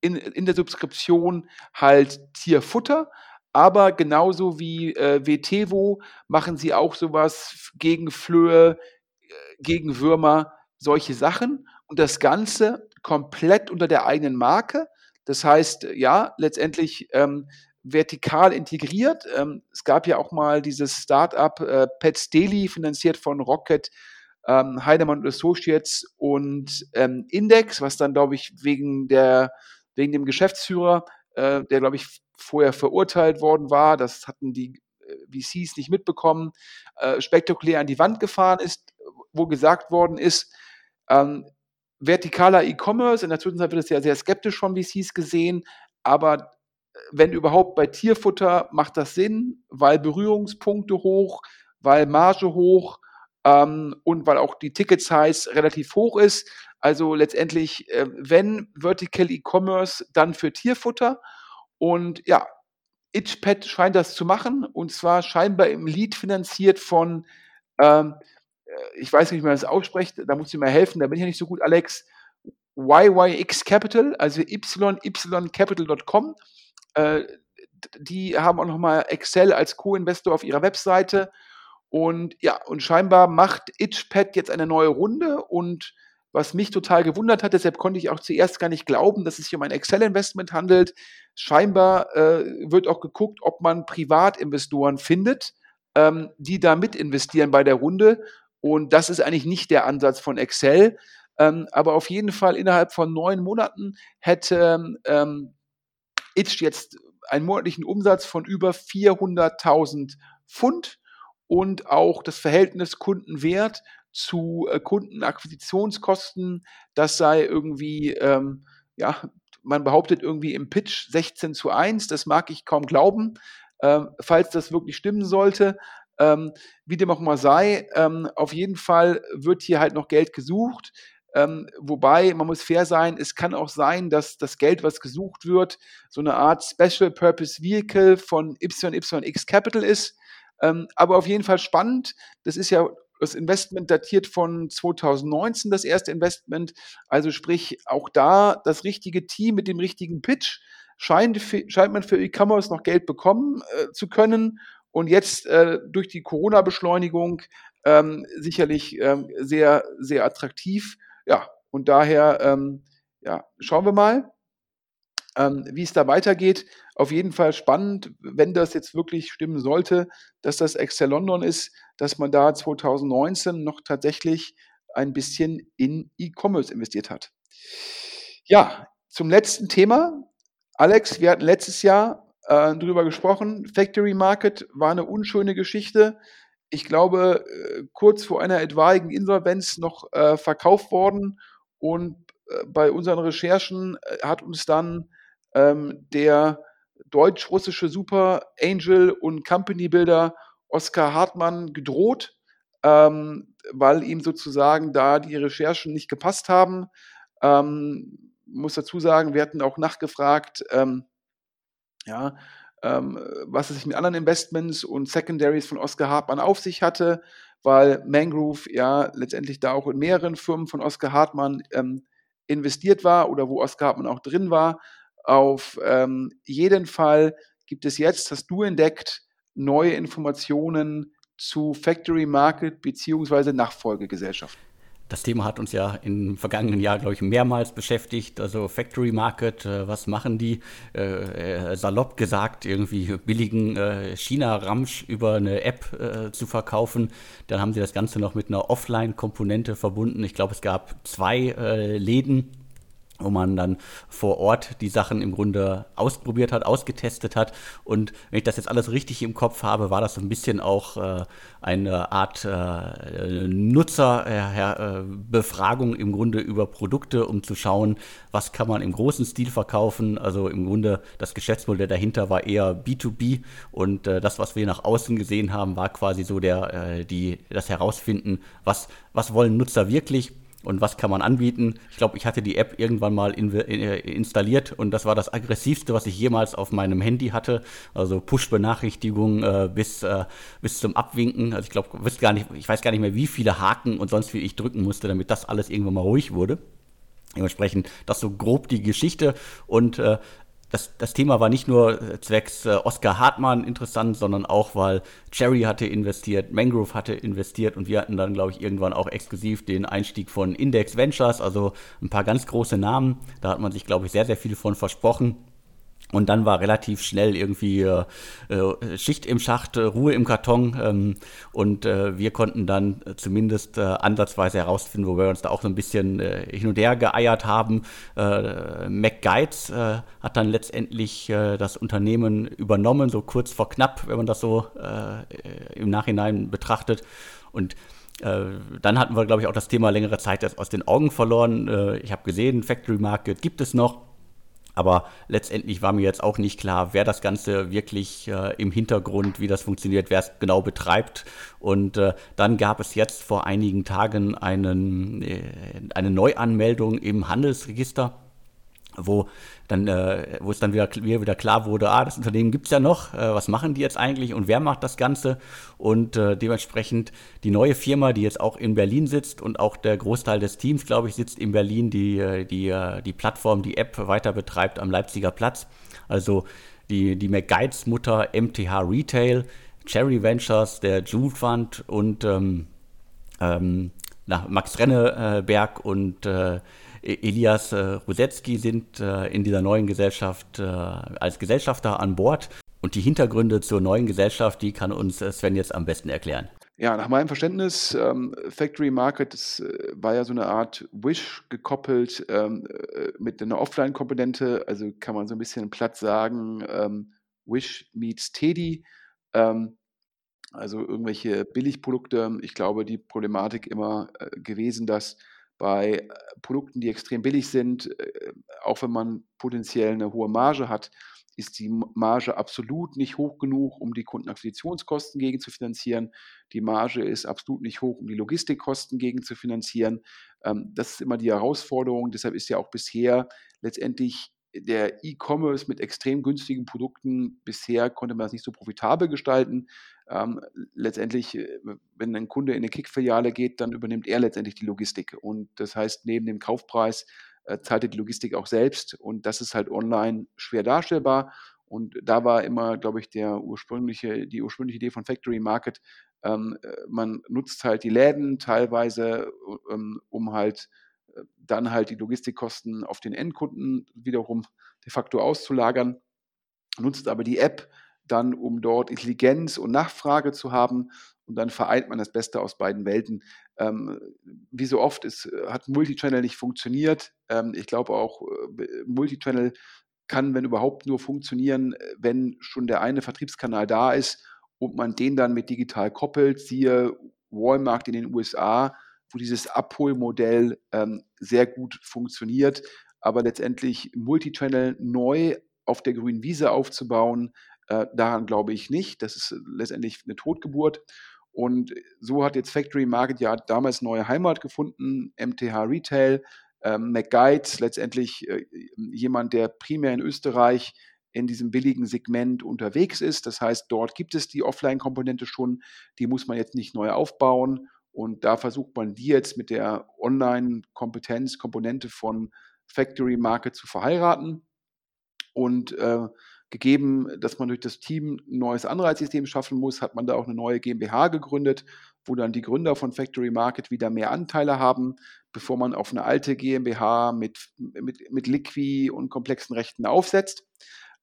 in, in der Subskription halt Tierfutter, aber genauso wie äh, Vetevo machen sie auch sowas gegen Flöhe, äh, gegen Würmer, solche Sachen und das Ganze komplett unter der eigenen Marke. Das heißt, ja, letztendlich ähm, vertikal integriert. Ähm, es gab ja auch mal dieses Startup äh, Pets Daily, finanziert von Rocket, ähm, Heidemann Associates und ähm, Index, was dann, glaube ich, wegen, der, wegen dem Geschäftsführer, äh, der, glaube ich, vorher verurteilt worden war, das hatten die äh, VCs nicht mitbekommen, äh, spektakulär an die Wand gefahren ist, wo gesagt worden ist, ähm, vertikaler E-Commerce, in der Zwischenzeit wird es ja sehr skeptisch von VCs gesehen, aber äh, wenn überhaupt bei Tierfutter macht das Sinn, weil Berührungspunkte hoch, weil Marge hoch ähm, und weil auch die Ticket-Size relativ hoch ist. Also letztendlich, äh, wenn Vertical E-Commerce, dann für Tierfutter. Und ja, Itchpad scheint das zu machen und zwar scheinbar im Lead finanziert von ähm, äh, ich weiß nicht, wie man das ausspricht, da muss ich mir helfen, da bin ich ja nicht so gut, Alex. YYX Capital, also ycapital.com. Äh, die haben auch nochmal Excel als Co-Investor auf ihrer Webseite. Und ja, und scheinbar macht Itchpad jetzt eine neue Runde und was mich total gewundert hat, deshalb konnte ich auch zuerst gar nicht glauben, dass es sich um ein Excel-Investment handelt. Scheinbar äh, wird auch geguckt, ob man Privatinvestoren findet, ähm, die da mit investieren bei der Runde. Und das ist eigentlich nicht der Ansatz von Excel. Ähm, aber auf jeden Fall innerhalb von neun Monaten hätte ähm, Itch jetzt einen monatlichen Umsatz von über 400.000 Pfund und auch das Verhältnis Kundenwert zu äh, Kundenakquisitionskosten, das sei irgendwie, ähm, ja, man behauptet irgendwie im Pitch 16 zu 1, das mag ich kaum glauben. Ähm, falls das wirklich stimmen sollte, ähm, wie dem auch mal sei, ähm, auf jeden Fall wird hier halt noch Geld gesucht. Ähm, wobei, man muss fair sein, es kann auch sein, dass das Geld, was gesucht wird, so eine Art Special Purpose Vehicle von YYX Capital ist. Ähm, aber auf jeden Fall spannend. Das ist ja das Investment datiert von 2019, das erste Investment. Also sprich, auch da das richtige Team mit dem richtigen Pitch. Scheint, scheint man für E-Commerce noch Geld bekommen äh, zu können und jetzt äh, durch die Corona-Beschleunigung ähm, sicherlich ähm, sehr, sehr attraktiv. Ja, und daher ähm, ja, schauen wir mal, ähm, wie es da weitergeht. Auf jeden Fall spannend, wenn das jetzt wirklich stimmen sollte, dass das Excel London ist, dass man da 2019 noch tatsächlich ein bisschen in E-Commerce investiert hat. Ja, zum letzten Thema. Alex, wir hatten letztes Jahr äh, drüber gesprochen. Factory Market war eine unschöne Geschichte. Ich glaube, äh, kurz vor einer etwaigen Insolvenz noch äh, verkauft worden. Und äh, bei unseren Recherchen äh, hat uns dann ähm, der deutsch-russische Super Angel und Company Builder Oskar Hartmann gedroht. Ähm, weil ihm sozusagen da die Recherchen nicht gepasst haben. Ähm, muss dazu sagen, wir hatten auch nachgefragt, ähm, ja, ähm, was es sich mit anderen Investments und Secondaries von Oscar Hartmann auf sich hatte, weil Mangrove ja letztendlich da auch in mehreren Firmen von Oscar Hartmann ähm, investiert war oder wo Oscar Hartmann auch drin war. Auf ähm, jeden Fall gibt es jetzt, hast du entdeckt, neue Informationen zu Factory Market beziehungsweise Nachfolgegesellschaften. Das Thema hat uns ja im vergangenen Jahr, glaube ich, mehrmals beschäftigt. Also Factory Market, äh, was machen die? Äh, äh, salopp gesagt, irgendwie billigen äh, China-Ramsch über eine App äh, zu verkaufen. Dann haben sie das Ganze noch mit einer Offline-Komponente verbunden. Ich glaube, es gab zwei äh, Läden wo man dann vor Ort die Sachen im Grunde ausprobiert hat, ausgetestet hat. Und wenn ich das jetzt alles richtig im Kopf habe, war das so ein bisschen auch äh, eine Art äh, Nutzerbefragung äh, im Grunde über Produkte, um zu schauen, was kann man im großen Stil verkaufen. Also im Grunde das Geschäftsmodell dahinter war eher B2B und äh, das, was wir nach außen gesehen haben, war quasi so der, äh, die, das Herausfinden, was, was wollen Nutzer wirklich und was kann man anbieten. Ich glaube, ich hatte die App irgendwann mal in, in, installiert und das war das aggressivste, was ich jemals auf meinem Handy hatte. Also Push-Benachrichtigungen äh, bis, äh, bis zum Abwinken. Also ich glaube, ich weiß gar nicht mehr, wie viele Haken und sonst wie ich drücken musste, damit das alles irgendwann mal ruhig wurde. Dementsprechend das so grob die Geschichte und äh, das, das Thema war nicht nur äh, zwecks äh, Oscar Hartmann interessant, sondern auch, weil Cherry hatte investiert, Mangrove hatte investiert und wir hatten dann, glaube ich, irgendwann auch exklusiv den Einstieg von Index Ventures, also ein paar ganz große Namen. Da hat man sich, glaube ich, sehr, sehr viel von versprochen. Und dann war relativ schnell irgendwie äh, äh, Schicht im Schacht, äh, Ruhe im Karton. Ähm, und äh, wir konnten dann äh, zumindest äh, ansatzweise herausfinden, wo wir uns da auch so ein bisschen hin und her geeiert haben. McGuides hat dann letztendlich das Unternehmen übernommen, so kurz vor knapp, wenn man das so im Nachhinein betrachtet. Und dann hatten wir, glaube ich, auch das Thema längere Zeit aus den Augen verloren. ich habe gesehen, Factory Market gibt es noch aber letztendlich war mir jetzt auch nicht klar, wer das Ganze wirklich äh, im Hintergrund, wie das funktioniert, wer es genau betreibt. Und äh, dann gab es jetzt vor einigen Tagen einen, äh, eine Neuanmeldung im Handelsregister wo dann, äh, wo es dann wieder, wieder klar wurde, ah, das Unternehmen gibt es ja noch, äh, was machen die jetzt eigentlich und wer macht das Ganze? Und äh, dementsprechend die neue Firma, die jetzt auch in Berlin sitzt und auch der Großteil des Teams, glaube ich, sitzt in Berlin, die äh, die, äh, die Plattform, die App weiter betreibt am Leipziger Platz. Also die, die McGuides-Mutter MTH Retail, Cherry Ventures, der June Fund und ähm, ähm, na, Max Renneberg und äh, Elias äh, Rusetski sind äh, in dieser neuen Gesellschaft äh, als Gesellschafter an Bord. Und die Hintergründe zur neuen Gesellschaft, die kann uns Sven jetzt am besten erklären. Ja, nach meinem Verständnis, ähm, Factory Market das, äh, war ja so eine Art Wish gekoppelt ähm, äh, mit einer Offline-Komponente. Also kann man so ein bisschen platt sagen, ähm, Wish meets Teddy. Ähm, also irgendwelche Billigprodukte. Ich glaube, die Problematik immer äh, gewesen, dass bei äh, Produkten, die extrem billig sind, äh, auch wenn man potenziell eine hohe Marge hat, ist die Marge absolut nicht hoch genug, um die Kundenakquisitionskosten gegen zu finanzieren. Die Marge ist absolut nicht hoch, um die Logistikkosten gegen zu finanzieren. Ähm, das ist immer die Herausforderung. Deshalb ist ja auch bisher letztendlich der E-Commerce mit extrem günstigen Produkten, bisher konnte man das nicht so profitabel gestalten. Ähm, letztendlich, äh, wenn ein Kunde in eine Kick-Filiale geht, dann übernimmt er letztendlich die Logistik. Und das heißt, neben dem Kaufpreis äh, zahlt er die Logistik auch selbst. Und das ist halt online schwer darstellbar. Und da war immer, glaube ich, der ursprüngliche, die ursprüngliche Idee von Factory Market, ähm, äh, man nutzt halt die Läden teilweise, ähm, um halt äh, dann halt die Logistikkosten auf den Endkunden wiederum de facto auszulagern, nutzt aber die App dann, um dort Intelligenz und Nachfrage zu haben. Und dann vereint man das Beste aus beiden Welten. Ähm, wie so oft ist, äh, hat Multichannel nicht funktioniert. Ähm, ich glaube auch, äh, Multichannel kann, wenn überhaupt, nur funktionieren, äh, wenn schon der eine Vertriebskanal da ist und man den dann mit digital koppelt. Siehe Walmart in den USA, wo dieses Abholmodell ähm, sehr gut funktioniert. Aber letztendlich Multichannel neu auf der grünen Wiese aufzubauen, äh, daran glaube ich nicht. Das ist letztendlich eine Totgeburt. Und so hat jetzt Factory Market ja damals neue Heimat gefunden, MTH Retail, ähm, McGuides, letztendlich äh, jemand, der primär in Österreich in diesem billigen Segment unterwegs ist. Das heißt, dort gibt es die Offline-Komponente schon, die muss man jetzt nicht neu aufbauen. Und da versucht man die jetzt mit der Online-Kompetenz, Komponente von Factory Market zu verheiraten. Und äh, gegeben, dass man durch das Team ein neues Anreizsystem schaffen muss, hat man da auch eine neue GmbH gegründet, wo dann die Gründer von Factory Market wieder mehr Anteile haben, bevor man auf eine alte GmbH mit, mit, mit Liqui und komplexen Rechten aufsetzt.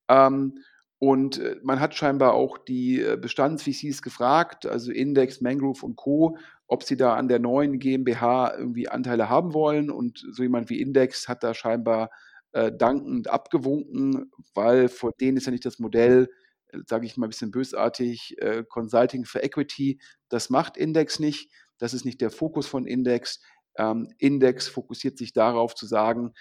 Ähm, und äh, man hat scheinbar auch die äh, Bestands-VCs gefragt, also Index, Mangrove und Co., ob sie da an der neuen GmbH irgendwie Anteile haben wollen. Und so jemand wie Index hat da scheinbar äh, dankend abgewunken, weil vor denen ist ja nicht das Modell, äh, sage ich mal ein bisschen bösartig, äh, Consulting for Equity. Das macht Index nicht. Das ist nicht der Fokus von Index. Ähm, Index fokussiert sich darauf zu sagen,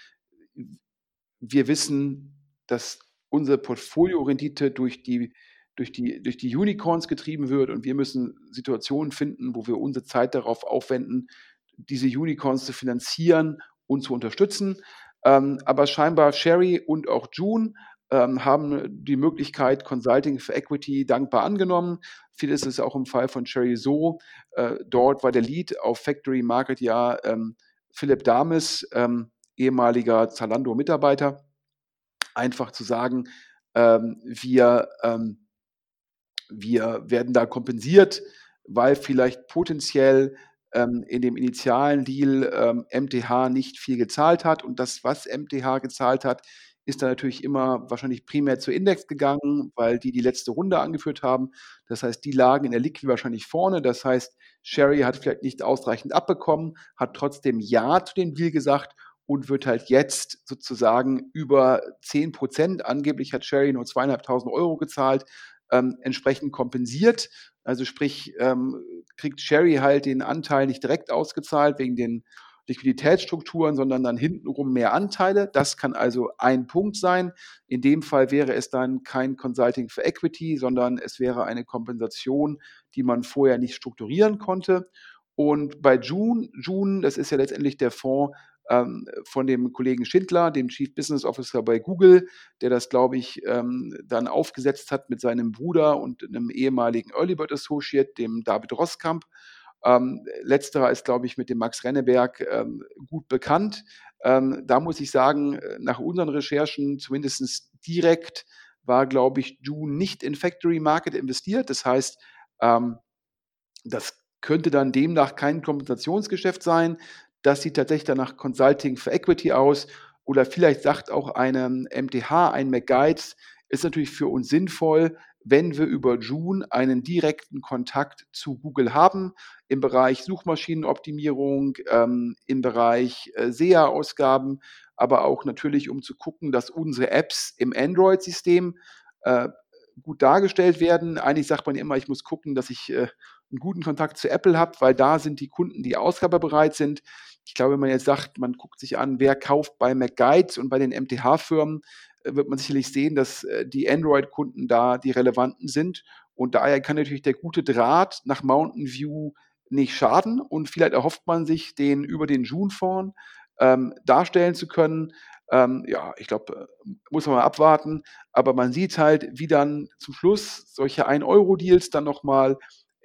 wir wissen, dass unsere Portfoliorendite durch die, durch, die, durch die Unicorns getrieben wird und wir müssen Situationen finden, wo wir unsere Zeit darauf aufwenden, diese Unicorns zu finanzieren und zu unterstützen. Ähm, aber scheinbar Sherry und auch June ähm, haben die Möglichkeit, Consulting für Equity dankbar angenommen. Viel ist es auch im Fall von Sherry so. Äh, dort war der Lead auf Factory Market ja ähm, Philipp Dames, ähm, ehemaliger Zalando-Mitarbeiter einfach zu sagen, ähm, wir, ähm, wir werden da kompensiert, weil vielleicht potenziell ähm, in dem initialen Deal MTH ähm, nicht viel gezahlt hat und das, was MTH gezahlt hat, ist dann natürlich immer wahrscheinlich primär zu Index gegangen, weil die die letzte Runde angeführt haben. Das heißt, die lagen in der Liquid wahrscheinlich vorne. Das heißt, Sherry hat vielleicht nicht ausreichend abbekommen, hat trotzdem Ja zu dem Deal gesagt und wird halt jetzt sozusagen über 10 Prozent, angeblich hat Sherry nur zweieinhalbtausend Euro gezahlt, ähm, entsprechend kompensiert. Also sprich, ähm, kriegt Sherry halt den Anteil nicht direkt ausgezahlt wegen den Liquiditätsstrukturen, sondern dann hintenrum mehr Anteile. Das kann also ein Punkt sein. In dem Fall wäre es dann kein Consulting für Equity, sondern es wäre eine Kompensation, die man vorher nicht strukturieren konnte. Und bei June, June, das ist ja letztendlich der Fonds, ähm, von dem Kollegen Schindler, dem Chief Business Officer bei Google, der das, glaube ich, ähm, dann aufgesetzt hat mit seinem Bruder und einem ehemaligen Early Bird Associate, dem David Roskamp. Ähm, letzterer ist, glaube ich, mit dem Max Renneberg ähm, gut bekannt. Ähm, da muss ich sagen, äh, nach unseren Recherchen, zumindest direkt, war, glaube ich, June nicht in Factory Market investiert. Das heißt, ähm, das könnte dann demnach kein Kompensationsgeschäft sein. Das sieht tatsächlich danach Consulting for Equity aus. Oder vielleicht sagt auch eine MTH, ein McGuides, ist natürlich für uns sinnvoll, wenn wir über June einen direkten Kontakt zu Google haben im Bereich Suchmaschinenoptimierung, ähm, im Bereich äh, SEA-Ausgaben, aber auch natürlich, um zu gucken, dass unsere Apps im Android-System äh, gut dargestellt werden. Eigentlich sagt man immer, ich muss gucken, dass ich äh, einen guten Kontakt zu Apple habe, weil da sind die Kunden, die ausgabebereit sind. Ich glaube, wenn man jetzt sagt, man guckt sich an, wer kauft bei McGuides und bei den MTH-Firmen, äh, wird man sicherlich sehen, dass äh, die Android-Kunden da die relevanten sind. Und daher kann natürlich der gute Draht nach Mountain View nicht schaden. Und vielleicht erhofft man sich, den über den June-Fonds ähm, darstellen zu können. Ähm, ja, ich glaube, äh, muss man mal abwarten. Aber man sieht halt, wie dann zum Schluss solche 1-Euro-Deals dann nochmal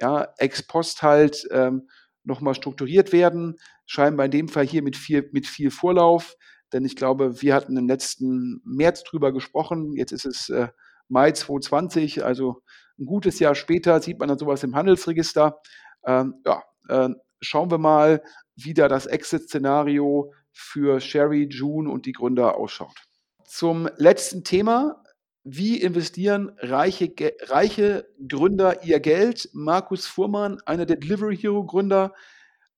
ja, ex post halt ähm, nochmal strukturiert werden. Scheinbar in dem Fall hier mit viel, mit viel Vorlauf. Denn ich glaube, wir hatten im letzten März drüber gesprochen. Jetzt ist es äh, Mai 2020, also ein gutes Jahr später sieht man dann sowas im Handelsregister. Ähm, ja, äh, schauen wir mal, wie da das Exit-Szenario für Sherry, June und die Gründer ausschaut. Zum letzten Thema. Wie investieren reiche, reiche Gründer ihr Geld? Markus Fuhrmann, einer der Delivery Hero Gründer.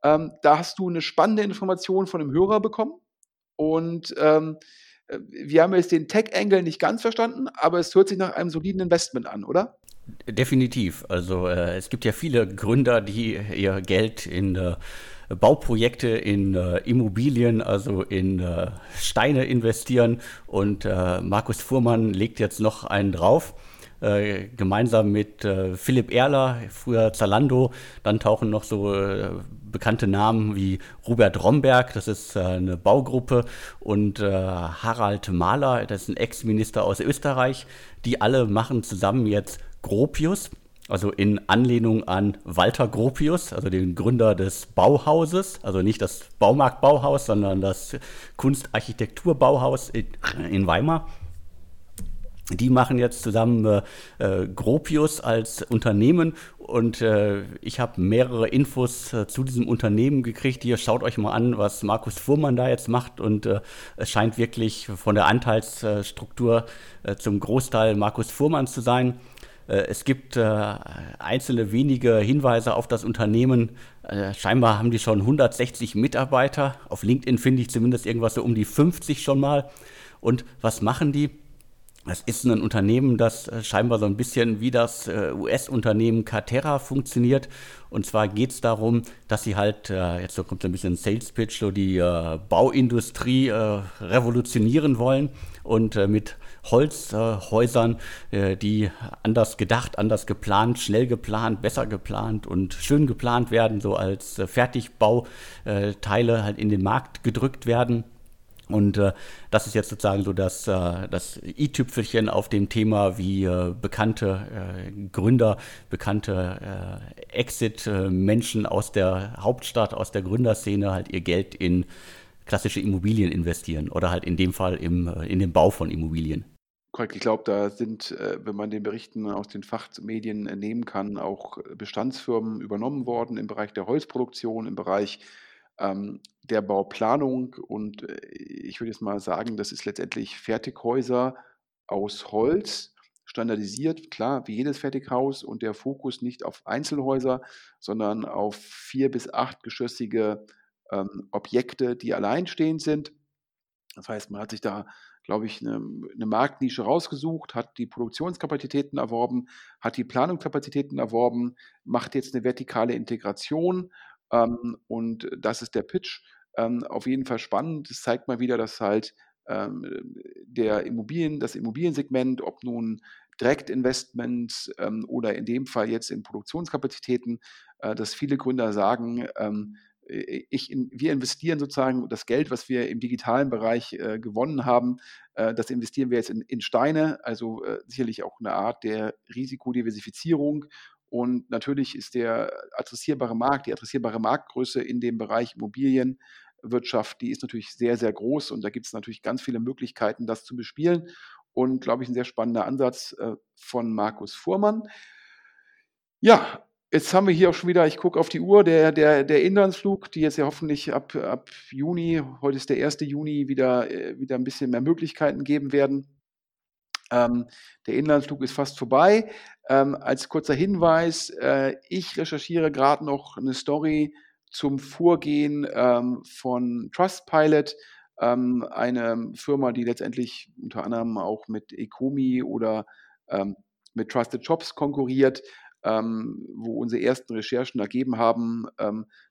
Ähm, da hast du eine spannende Information von einem Hörer bekommen. Und ähm, äh, wir haben jetzt den Tech-Angle nicht ganz verstanden, aber es hört sich nach einem soliden Investment an, oder? Definitiv. Also äh, es gibt ja viele Gründer, die ihr Geld in äh, Bauprojekte in äh, Immobilien, also in äh, Steine investieren. Und äh, Markus Fuhrmann legt jetzt noch einen drauf. äh, gemeinsam mit äh, Philipp Erler, früher Zalando. Dann tauchen noch so äh, bekannte Namen wie Robert Romberg, das ist eine Baugruppe, und Harald Mahler, das ist ein Ex-Minister aus Österreich. Die alle machen zusammen jetzt Gropius. Also in Anlehnung an Walter Gropius, also den Gründer des Bauhauses, also nicht das Baumarktbauhaus, sondern das Kunstarchitekturbauhaus in, in Weimar. Die machen jetzt zusammen äh, äh, Gropius als Unternehmen und äh, ich habe mehrere Infos äh, zu diesem Unternehmen gekriegt. Hier schaut euch mal an, was Markus Fuhrmann da jetzt macht und äh, es scheint wirklich von der Anteilsstruktur zum Großteil Markus Fuhrmann zu sein. Es gibt einzelne wenige Hinweise auf das Unternehmen. Scheinbar haben die schon 160 Mitarbeiter. Auf LinkedIn finde ich zumindest irgendwas so um die 50 schon mal. Und was machen die? Das ist ein Unternehmen, das äh, scheinbar so ein bisschen wie das äh, US-Unternehmen Caterra funktioniert. Und zwar geht es darum, dass sie halt, äh, jetzt kommt so ein bisschen Sales Pitch, so die Bauindustrie revolutionieren wollen und mit Holzhäusern, die anders gedacht, anders geplant, schnell geplant, besser geplant und schön geplant werden, so als Fertigbauteile halt in den Markt gedrückt werden und äh, das ist jetzt sozusagen so das, äh, das i-Tüpfelchen auf dem Thema, wie äh, bekannte äh, Gründer, bekannte äh, Exit-Menschen aus der Hauptstadt, aus der Gründerszene halt ihr Geld in klassische Immobilien investieren oder halt in dem Fall im, äh, in den Bau von Immobilien. Korrekt, ich glaube, da sind, wenn man den Berichten aus den Fachmedien entnehmen kann, auch Bestandsfirmen übernommen worden im Bereich der Holzproduktion, im Bereich ähm, der Bauplanung und äh, ich würde jetzt mal sagen, das ist letztendlich Fertighäuser aus Holz, standardisiert, klar, wie jedes Fertighaus und der Fokus nicht auf Einzelhäuser, sondern auf vier bis acht geschossige ähm, Objekte, die alleinstehend sind. Das heißt, man hat sich da, glaube ich, eine, eine Marktnische rausgesucht, hat die Produktionskapazitäten erworben, hat die Planungskapazitäten erworben, macht jetzt eine vertikale Integration ähm, und das ist der Pitch. Ähm, auf jeden Fall spannend. Das zeigt mal wieder, dass halt ähm, der Immobilien, das Immobiliensegment, ob nun Direktinvestments ähm, oder in dem Fall jetzt in Produktionskapazitäten, äh, dass viele Gründer sagen, ähm, ich in, wir investieren sozusagen das Geld, was wir im digitalen Bereich äh, gewonnen haben, äh, das investieren wir jetzt in, in Steine, also äh, sicherlich auch eine Art der Risikodiversifizierung und natürlich ist der adressierbare Markt, die adressierbare Marktgröße in dem Bereich Immobilienwirtschaft, die ist natürlich sehr, sehr groß und da gibt es natürlich ganz viele Möglichkeiten, das zu bespielen. Und glaube ich, ein sehr spannender Ansatz äh, von Markus Fuhrmann. Ja, jetzt haben wir hier auch schon wieder, ich gucke auf die Uhr, der, der, der Inlandsflug, die jetzt ja hoffentlich ab, ab Juni, heute ist der 1. Juni, wieder, äh, wieder ein bisschen mehr Möglichkeiten geben werden. Ähm, der Inlandsflug ist fast vorbei. Ähm, als kurzer Hinweis, äh, ich recherchiere gerade noch eine Story zum Vorgehen ähm, von Trustpilot, ähm, eine Firma, die letztendlich unter anderem auch mit Ecomi oder ähm, mit Trusted Shops konkurriert, ähm, wo unsere ersten Recherchen ergeben haben,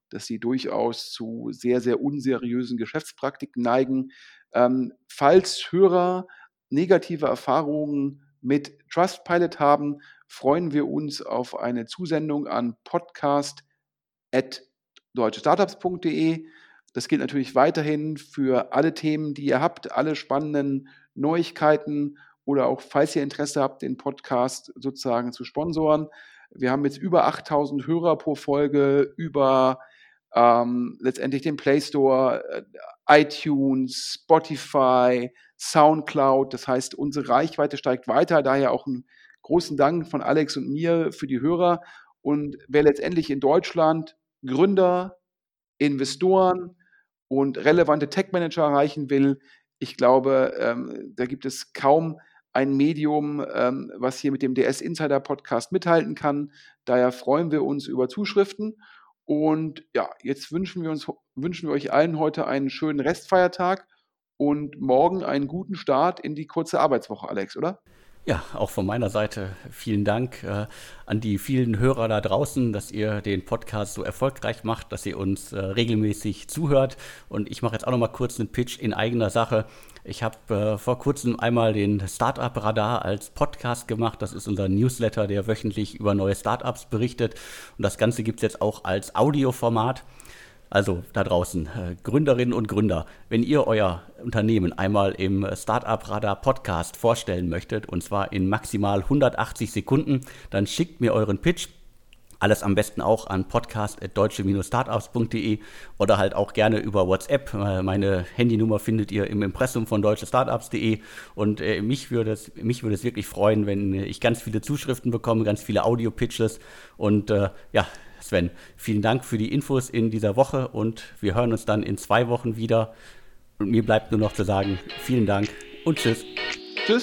dass sie durchaus zu sehr, sehr unseriösen Geschäftspraktiken neigen. falls Hörer negative Erfahrungen mit Trustpilot haben, freuen wir uns auf eine Zusendung an podcast.deutschestartups.de. Das gilt natürlich weiterhin für alle Themen, die ihr habt, alle spannenden Neuigkeiten oder auch, falls ihr Interesse habt, den Podcast sozusagen zu sponsoren. Wir haben jetzt über 8000 Hörer pro Folge, über ähm, letztendlich den Play Store, äh, iTunes, Spotify, SoundCloud. Das heißt, unsere Reichweite steigt weiter. Daher auch einen großen Dank von Alex und mir für die Hörer. Und wer letztendlich in Deutschland Gründer, Investoren und relevante Tech-Manager erreichen will, ich glaube, ähm, da gibt es kaum ein Medium, ähm, was hier mit dem DS Insider Podcast mithalten kann. Daher freuen wir uns über Zuschriften. Und ja, jetzt wünschen wir uns, wünschen wir euch allen heute einen schönen Restfeiertag und morgen einen guten Start in die kurze Arbeitswoche, Alex, oder? Ja, auch von meiner Seite vielen Dank äh, an die vielen Hörer da draußen, dass ihr den Podcast so erfolgreich macht, dass ihr uns äh, regelmäßig zuhört. Und ich mache jetzt auch noch mal kurz einen Pitch in eigener Sache. Ich habe äh, vor kurzem einmal den Startup Radar als Podcast gemacht. Das ist unser Newsletter, der wöchentlich über neue Startups berichtet. Und das Ganze gibt es jetzt auch als Audioformat. Also da draußen, äh, Gründerinnen und Gründer, wenn ihr euer Unternehmen einmal im Startup Radar Podcast vorstellen möchtet, und zwar in maximal 180 Sekunden, dann schickt mir euren Pitch. Alles am besten auch an podcast.deutsche-startups.de oder halt auch gerne über WhatsApp. Äh, meine Handynummer findet ihr im Impressum von deutschestartups.de und äh, mich, würde es, mich würde es wirklich freuen, wenn ich ganz viele Zuschriften bekomme, ganz viele Audio-Pitches und äh, ja, Sven, vielen Dank für die Infos in dieser Woche und wir hören uns dann in zwei Wochen wieder. Und mir bleibt nur noch zu sagen, vielen Dank und tschüss. Tschüss.